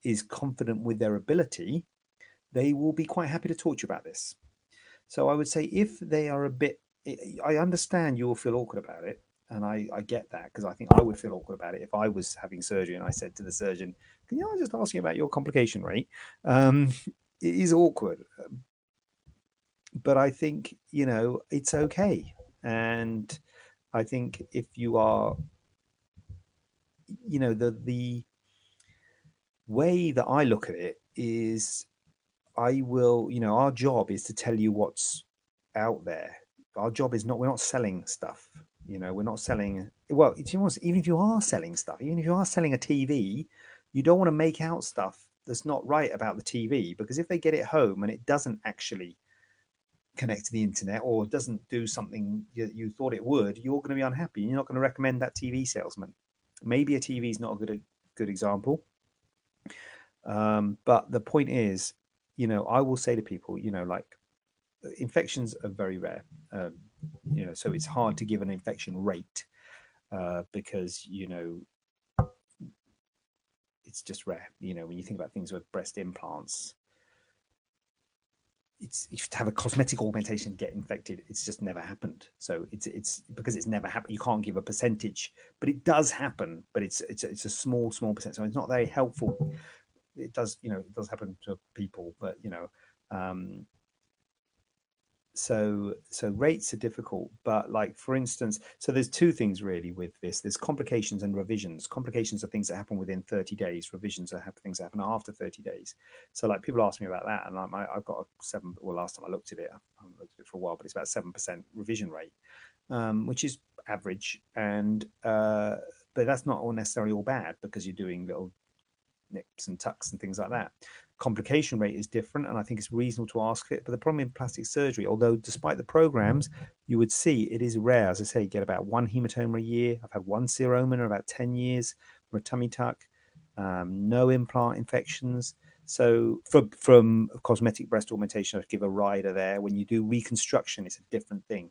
is confident with their ability, they will be quite happy to talk to you about this. So I would say if they are a bit, I understand you will feel awkward about it, and I, I get that because I think I would feel awkward about it if I was having surgery and I said to the surgeon, "Can you just ask you about your complication rate?" Um, it is awkward, but I think you know it's okay, and I think if you are, you know, the the way that I look at it is I will, you know, our job is to tell you what's out there. Our job is not, we're not selling stuff. You know, we're not selling, well, even if you are selling stuff, even if you are selling a TV, you don't want to make out stuff that's not right about the TV because if they get it home and it doesn't actually connect to the internet or doesn't do something you, you thought it would, you're going to be unhappy. You're not going to recommend that TV salesman. Maybe a TV is not a good, good example. Um, but the point is, you know, I will say to people, you know, like infections are very rare. Um, you know, so it's hard to give an infection rate uh, because you know it's just rare. You know, when you think about things with breast implants, it's you have a cosmetic augmentation get infected. It's just never happened. So it's it's because it's never happened. You can't give a percentage, but it does happen. But it's it's it's a small small percent. So it's not very helpful. It does you know it does happen to people, but you know um, so so rates are difficult but like for instance so there's two things really with this. There's complications and revisions. Complications are things that happen within 30 days. Revisions are things that happen after 30 days. So like people ask me about that and like i've got a seven well last time i looked at it i haven't looked at it for a while but it's about seven percent revision rate um, which is average and uh, but that's not all necessarily all bad because you're doing little nips and tucks and things like that complication rate is different, and I think it's reasonable to ask it. But the problem in plastic surgery, although despite the programs, you would see it is rare. As I say, you get about one hematoma a year. I've had one seroma in about 10 years from a tummy tuck, um, no implant infections. So for, from cosmetic breast augmentation, I'd give a rider there. When you do reconstruction, it's a different thing.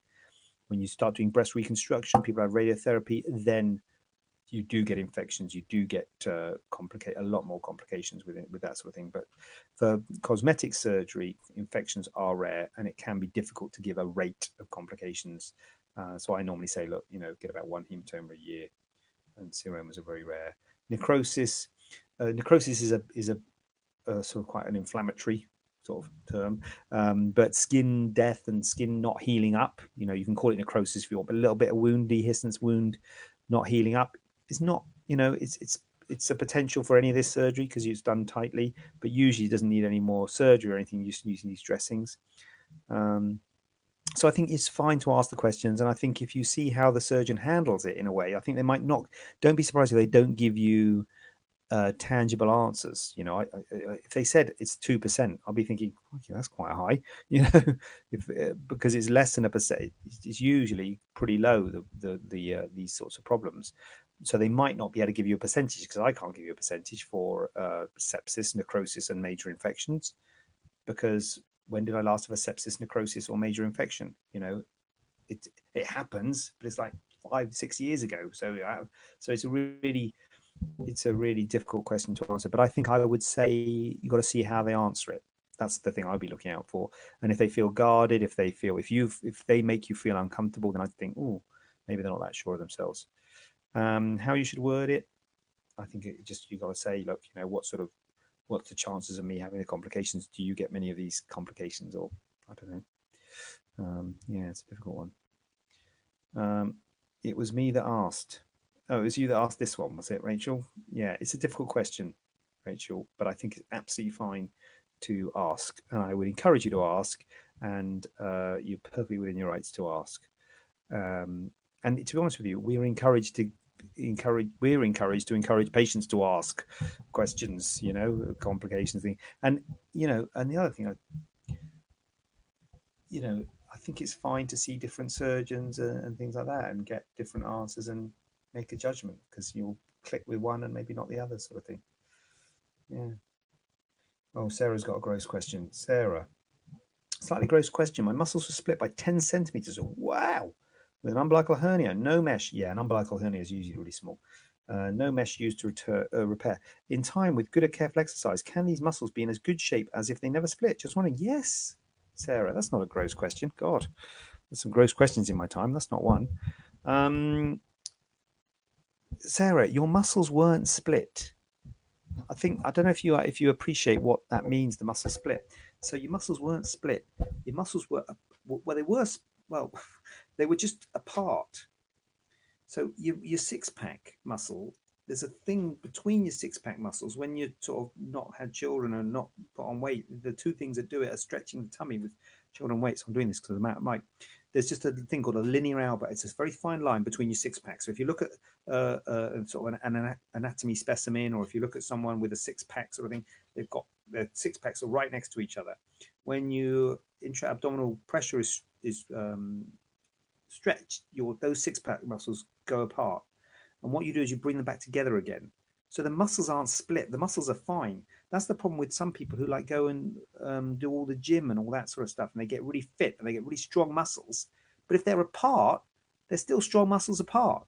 When you start doing breast reconstruction, people have radiotherapy, then you do get infections, you do get uh, complicate a lot more complications with it, with that sort of thing. But for cosmetic surgery, infections are rare, and it can be difficult to give a rate of complications. Uh, so I normally say, look, you know, get about one hematoma a year, and seromas are very rare. Necrosis, uh, necrosis is a is a, a, sort of quite an inflammatory sort of term, um, but skin death and skin not healing up. You know, you can call it necrosis if you want, but a little bit of wound dehiscence, wound not healing up it's not you know it's it's it's a potential for any of this surgery because it's done tightly, but usually doesn't need any more surgery or anything. Just using these dressings. Um, so I think it's fine to ask the questions, and I think if you see how the surgeon handles it in a way, I think they might not. Don't be surprised if they don't give you uh, tangible answers. You know, I, I, if they said it's two percent, I'll be thinking okay, that's quite high. You know, if, uh, because it's less than a percent, it's usually pretty low. The the, the uh, these sorts of problems, so they might not be able to give you a percentage because I can't give you a percentage for uh, sepsis, necrosis, and major infections because when did I last have a sepsis, necrosis, or major infection? You know, it it happens, but it's like five, six years ago. So so it's a really it's a really difficult question to answer. But I think I would say you've got to see how they answer it. That's the thing I'd be looking out for. And if they feel guarded, if they feel if you if they make you feel uncomfortable, then I think, oh, maybe they're not that sure of themselves. Um, how you should word it, I think it just you got to say, look, you know, what sort of what's the chances of me having the complications? Do you get many of these complications, or I don't know? Um, yeah, it's a difficult one. Um, it was me that asked. Oh, it was you that asked this one, was it, Rachel? Yeah, it's a difficult question, Rachel, but I think it's absolutely fine to ask, and I would encourage you to ask, and uh, you're perfectly within your rights to ask. Um, and to be honest with you, we're encouraged to encourage we're encouraged to encourage patients to ask questions you know complications thing and you know and the other thing I, you know i think it's fine to see different surgeons and, and things like that and get different answers and make a judgment because you'll click with one and maybe not the other sort of thing. Yeah. Oh sarah's got a gross question. Sarah slightly gross question. My muscles were split by 10 centimeters. Wow with an umbilical hernia, no mesh. Yeah, an umbilical hernia is usually really small. Uh, no mesh used to retur- uh, repair. In time, with good and careful exercise, can these muscles be in as good shape as if they never split? Just wondering. Yes, Sarah, that's not a gross question. God, there's some gross questions in my time. That's not one. Um, Sarah, your muscles weren't split. I think I don't know if you if you appreciate what that means. The muscle split. So your muscles weren't split. Your muscles were well, they were well. They were just apart. So your, your six pack muscle, there's a thing between your six pack muscles when you sort of not had children and not put on weight. The two things that do it are stretching the tummy with children weights. I'm doing this because of the mic. There's just a thing called a linea alba. It's a very fine line between your six pack. So if you look at uh, uh, sort of an, an, anatomy specimen, or if you look at someone with a six pack sort of thing, they've got their six packs are right next to each other. When you intra abdominal pressure is is um, stretch your those six pack muscles go apart. And what you do is you bring them back together again. So the muscles aren't split. The muscles are fine. That's the problem with some people who like go and um, do all the gym and all that sort of stuff and they get really fit and they get really strong muscles. But if they're apart they're still strong muscles apart.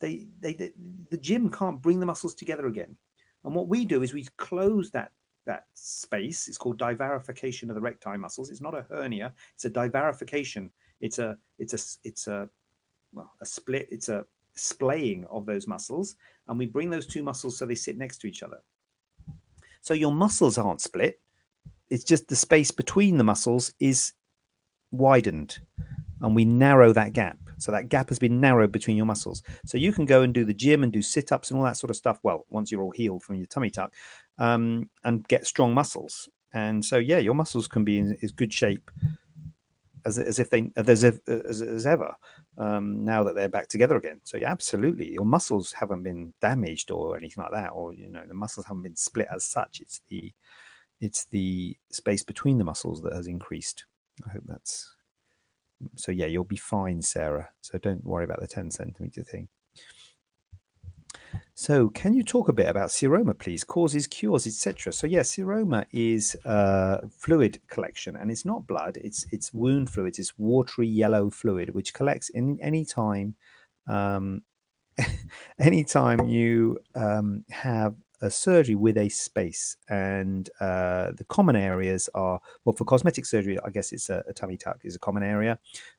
They, they, they the gym can't bring the muscles together again. And what we do is we close that that space. It's called divarification of the recti muscles. It's not a hernia. It's a divarification it's a it's a it's a well a split. It's a splaying of those muscles, and we bring those two muscles so they sit next to each other. So your muscles aren't split. It's just the space between the muscles is widened, and we narrow that gap. So that gap has been narrowed between your muscles. So you can go and do the gym and do sit ups and all that sort of stuff. Well, once you're all healed from your tummy tuck, um, and get strong muscles. And so, yeah, your muscles can be in as good shape as, as if they as if as, as ever um, now that they're back together again. So yeah, absolutely, your muscles haven't been damaged or anything like that, or you know the muscles haven't been split as such. It's the it's the space between the muscles that has increased. I hope that's so. Yeah, you'll be fine, Sarah. So don't worry about the ten centimeter thing. So, can you talk a bit about seroma, please? Causes, cures, etc. So, yeah, seroma is a fluid collection, and it's not blood; it's it's wound fluid. It's watery yellow fluid which collects in any time, um, anytime you um, have a surgery with a space. And uh, the common areas are well for cosmetic surgery. I guess it's a, a tummy tuck is a common area.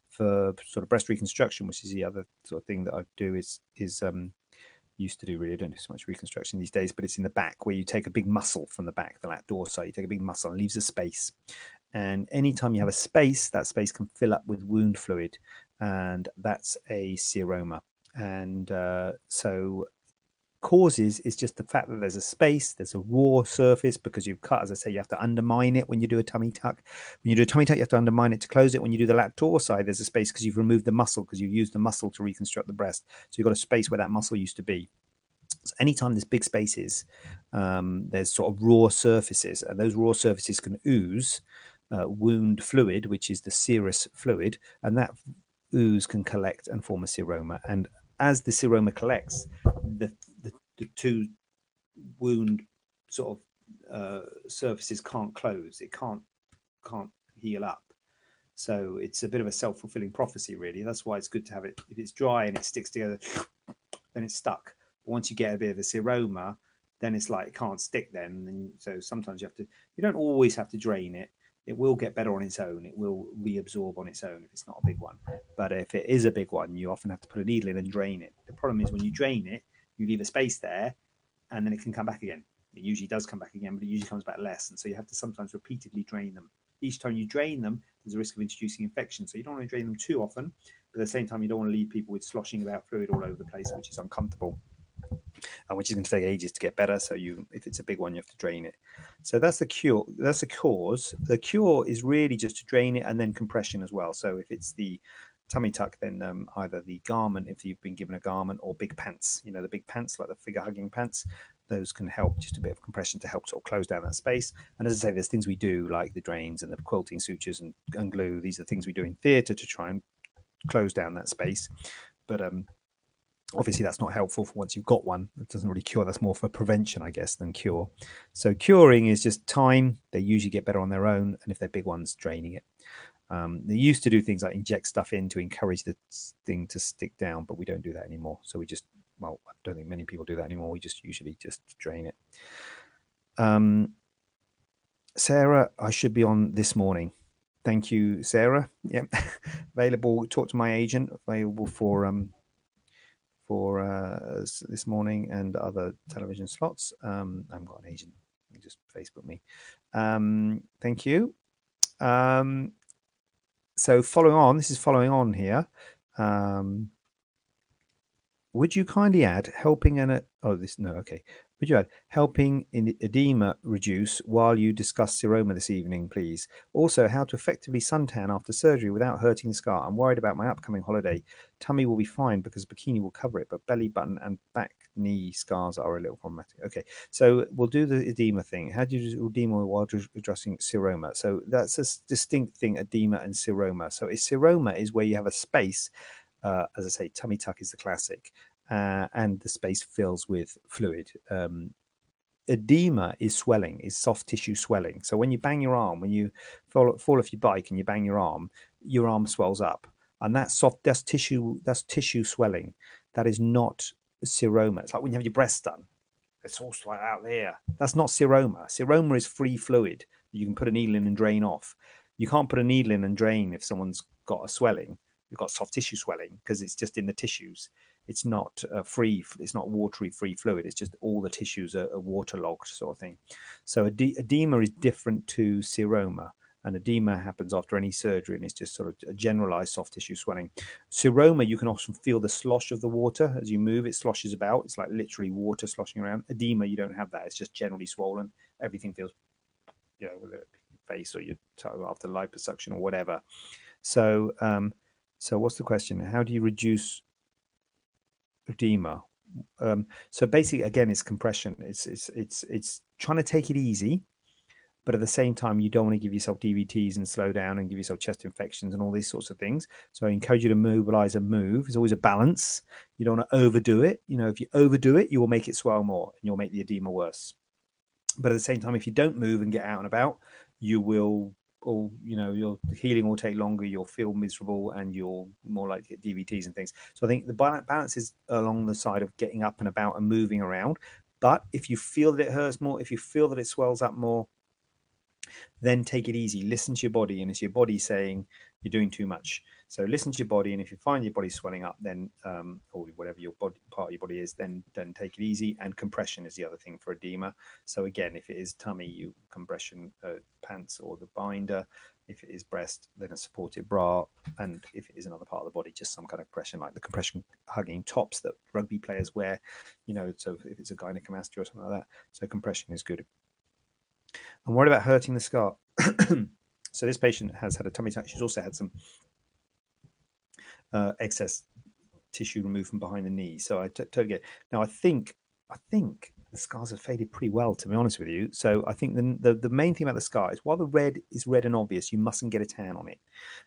For sort of breast reconstruction, which is the other sort of thing that I do, is is um, used to do really. I don't do so much reconstruction these days, but it's in the back where you take a big muscle from the back, the lat dorsal. You take a big muscle and leaves a space. And anytime you have a space, that space can fill up with wound fluid, and that's a seroma. And uh, so causes is just the fact that there's a space, there's a raw surface because you've cut, as I say, you have to undermine it when you do a tummy tuck. When you do a tummy tuck, you have to undermine it to close it. When you do the lat dorsi, there's a space because you've removed the muscle because you've used the muscle to reconstruct the breast. So you've got a space where that muscle used to be. So anytime there's big spaces, um, there's sort of raw surfaces, and those raw surfaces can ooze uh, wound fluid, which is the serous fluid, and that ooze can collect and form a seroma. And as the seroma collects, the, the, two wound sort of uh, surfaces can't close. It can't can't heal up. So it's a bit of a self fulfilling prophecy, really. That's why it's good to have it. If it's dry and it sticks together, then it's stuck. But once you get a bit of a seroma, then it's like it can't stick. Then, and so sometimes you have to. You don't always have to drain it it will get better on its own. It will reabsorb on its own if it's not a big one. But if it is a big one, you often have to put a needle in and drain it. The problem is when you drain it, you leave a space there and then it can come back again. It usually does come back again, but it usually comes back less. And so you have to sometimes repeatedly drain them. Each time you drain them, there's a risk of introducing infection. So you don't want to drain them too often, but at the same time, you don't want to leave people with sloshing about fluid all over the place, which is uncomfortable and which is going to take ages to get better. So you, if it's a big one, you have to drain it. So that's the cure. That's the cause. The cure is really just to drain it and then compression as well. So if it's the tummy tuck, then um, either the garment, if you've been given a garment, or big pants. You know, the big pants like the figure hugging pants. Those can help just a bit of compression to help sort of close down that space. And as I say, there's things we do like the drains and the quilting sutures and, and glue. These are things we do in theatre to try and close down that space. But um, obviously that's not helpful for once you've got one it doesn't really cure that's more for prevention i guess than cure so curing is just time they usually get better on their own and if they're big ones draining it um, they used to do things like inject stuff in to encourage the thing to stick down but we don't do that anymore so we just well i don't think many people do that anymore we just usually just drain it um, sarah i should be on this morning thank you sarah yeah available talk to my agent available for um for uh, this morning and other television slots. Um, I haven't got an agent. You just Facebook me. Um, thank you. Um, so following on, this is following on here. Um, would you kindly add helping an oh this no okay would you add helping in edema reduce while you discuss seroma this evening, please? Also, how to effectively suntan after surgery without hurting the scar. I'm worried about my upcoming holiday. Tummy will be fine because bikini will cover it, but belly button and back knee scars are a little problematic. Okay, so we'll do the edema thing. How do you do edema while addressing seroma? So that's a distinct thing, edema and seroma. So a seroma is where you have a space uh, as I say, tummy tuck is the classic uh, and the space fills with fluid. Um, edema is swelling, is soft tissue swelling. So when you bang your arm, when you fall, fall off your bike and you bang your arm, your arm swells up, and that soft. That's tissue. That's tissue swelling. That is not seroma. It's like when you have your breast done. It's all like out there. That's not seroma. Seroma is free fluid you can put a needle in and drain off. You can't put a needle in and drain if someone's got a swelling. You've got soft tissue swelling because it's just in the tissues it's not free it's not watery free fluid it's just all the tissues are, are waterlogged sort of thing so edema is different to seroma and edema happens after any surgery and it's just sort of a generalized soft tissue swelling. Seroma you can often feel the slosh of the water as you move. It sloshes about. It's like literally water sloshing around. Edema you don't have that. It's just generally swollen. Everything feels you know with your face or your toe after liposuction or whatever. So um so what's the question? How do you reduce edema. Um, so basically, again, it's compression. It's it's it's it's trying to take it easy, but at the same time, you don't want to give yourself DVTs and slow down and give yourself chest infections and all these sorts of things. So I encourage you to mobilize and move. There's always a balance. You don't want to overdo it. You know, if you overdo it, you will make it swell more and you'll make the edema worse. But at the same time, if you don't move and get out and about, you will or you know your healing will take longer you'll feel miserable and you're more likely to get dvts and things so i think the balance is along the side of getting up and about and moving around but if you feel that it hurts more if you feel that it swells up more then take it easy listen to your body and it's your body saying you're doing too much so listen to your body, and if you find your body swelling up, then um, or whatever your body part of your body is, then then take it easy. And compression is the other thing for edema. So again, if it is tummy, you compression uh, pants or the binder. If it is breast, then a supportive bra, and if it is another part of the body, just some kind of compression, like the compression hugging tops that rugby players wear. You know, so if it's a gynecomastia or something like that, so compression is good. I'm worried about hurting the scar. so this patient has had a tummy tuck. She's also had some uh, excess tissue removed from behind the knee. So I totally get. It. Now I think I think the scars have faded pretty well, to be honest with you. So I think the, the, the main thing about the scar is while the red is red and obvious, you mustn't get a tan on it.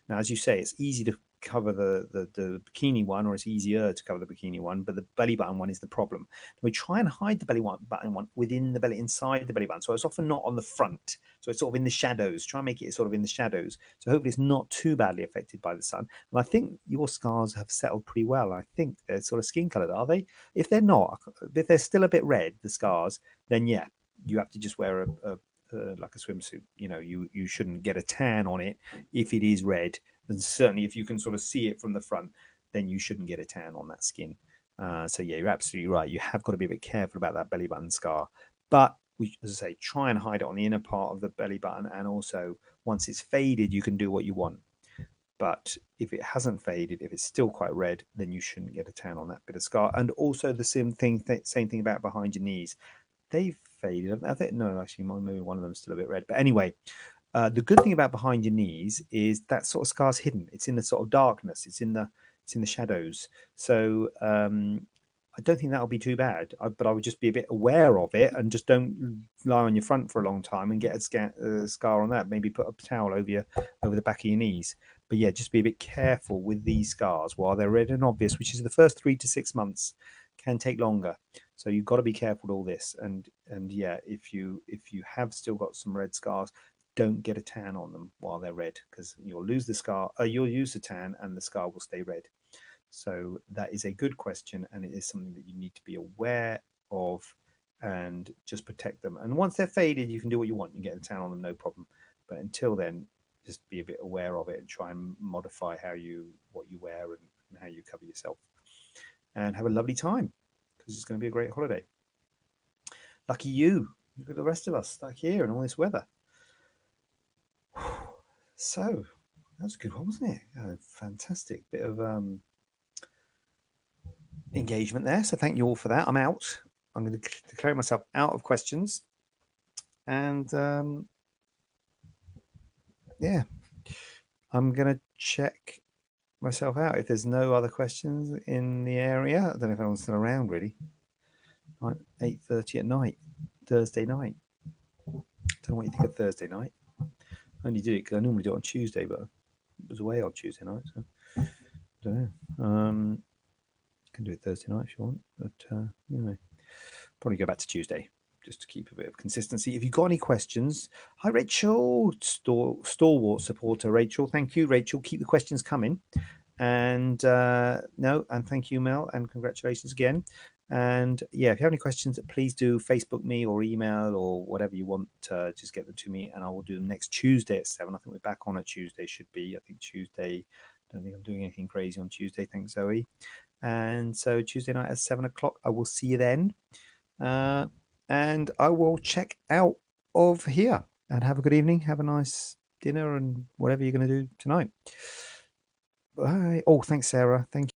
Now, as you say, it's easy to cover the, the, the bikini one, or it's easier to cover the bikini one, but the belly button one is the problem. We try and hide the belly button one within the belly, inside the belly button. So it's often not on the front. So it's sort of in the shadows. Try and make it sort of in the shadows. So hopefully it's not too badly affected by the sun. And I think your scars have settled pretty well. I think they're sort of skin colored, are they? If they're not, if they're still a bit red, the scars, then yeah, you have to just wear a, a uh, like a swimsuit. You know, you you shouldn't get a tan on it if it is red and certainly if you can sort of see it from the front, then you shouldn't get a tan on that skin. Uh, so yeah, you're absolutely right. You have got to be a bit careful about that belly button scar. But we, as I say, try and hide it on the inner part of the belly button, and also once it's faded, you can do what you want. But if it hasn't faded, if it's still quite red, then you shouldn't get a tan on that bit of scar. And also the same thing, th- same thing about behind your knees. They've faded. I think no, actually, maybe one of them's still a bit red. But anyway, uh, the good thing about behind your knees is that sort of scar's hidden. It's in the sort of darkness. It's in the it's in the shadows. So um, I don't think that'll be too bad. I, but I would just be a bit aware of it and just don't lie on your front for a long time and get a, sca- a scar on that. Maybe put a towel over your over the back of your knees. But yeah, just be a bit careful with these scars while they're red and obvious, which is the first three to six months can take longer. So you've got to be careful with all this. And and yeah, if you if you have still got some red scars, don't get a tan on them while they're red because you'll lose the scar, uh, you'll use the tan and the scar will stay red. So that is a good question and it is something that you need to be aware of and just protect them. And once they're faded, you can do what you want. You can get a tan on them, no problem. But until then, just be a bit aware of it and try and modify how you what you wear and, and how you cover yourself. And have a lovely time because it's going to be a great holiday. Lucky you. Look at the rest of us stuck here in all this weather. So that was a good one, wasn't it? A fantastic bit of um, engagement there. So thank you all for that. I'm out. I'm going to declare myself out of questions. And um, yeah, I'm going to check myself out if there's no other questions in the area. I don't know if anyone's still around really. 8.30 at night, Thursday night. Don't know what you think of Thursday night. I only did it because I normally do it on Tuesday, but I was away on Tuesday night, so I don't know. Um, can do it Thursday night if you want, but uh, anyway, probably go back to Tuesday just to keep a bit of consistency. If you've got any questions, hi Rachel, Stor- stalwart supporter Rachel. Thank you, Rachel. Keep the questions coming. And uh, no, and thank you, Mel, and congratulations again. And yeah, if you have any questions, please do Facebook me or email or whatever you want. Uh, just get them to me, and I will do them next Tuesday at seven. I think we're back on a Tuesday. Should be. I think Tuesday. Don't think I'm doing anything crazy on Tuesday. Thanks, Zoe. And so Tuesday night at seven o'clock. I will see you then, uh, and I will check out of here. And have a good evening. Have a nice dinner and whatever you're going to do tonight. Bye. Oh, thanks, Sarah. Thank you.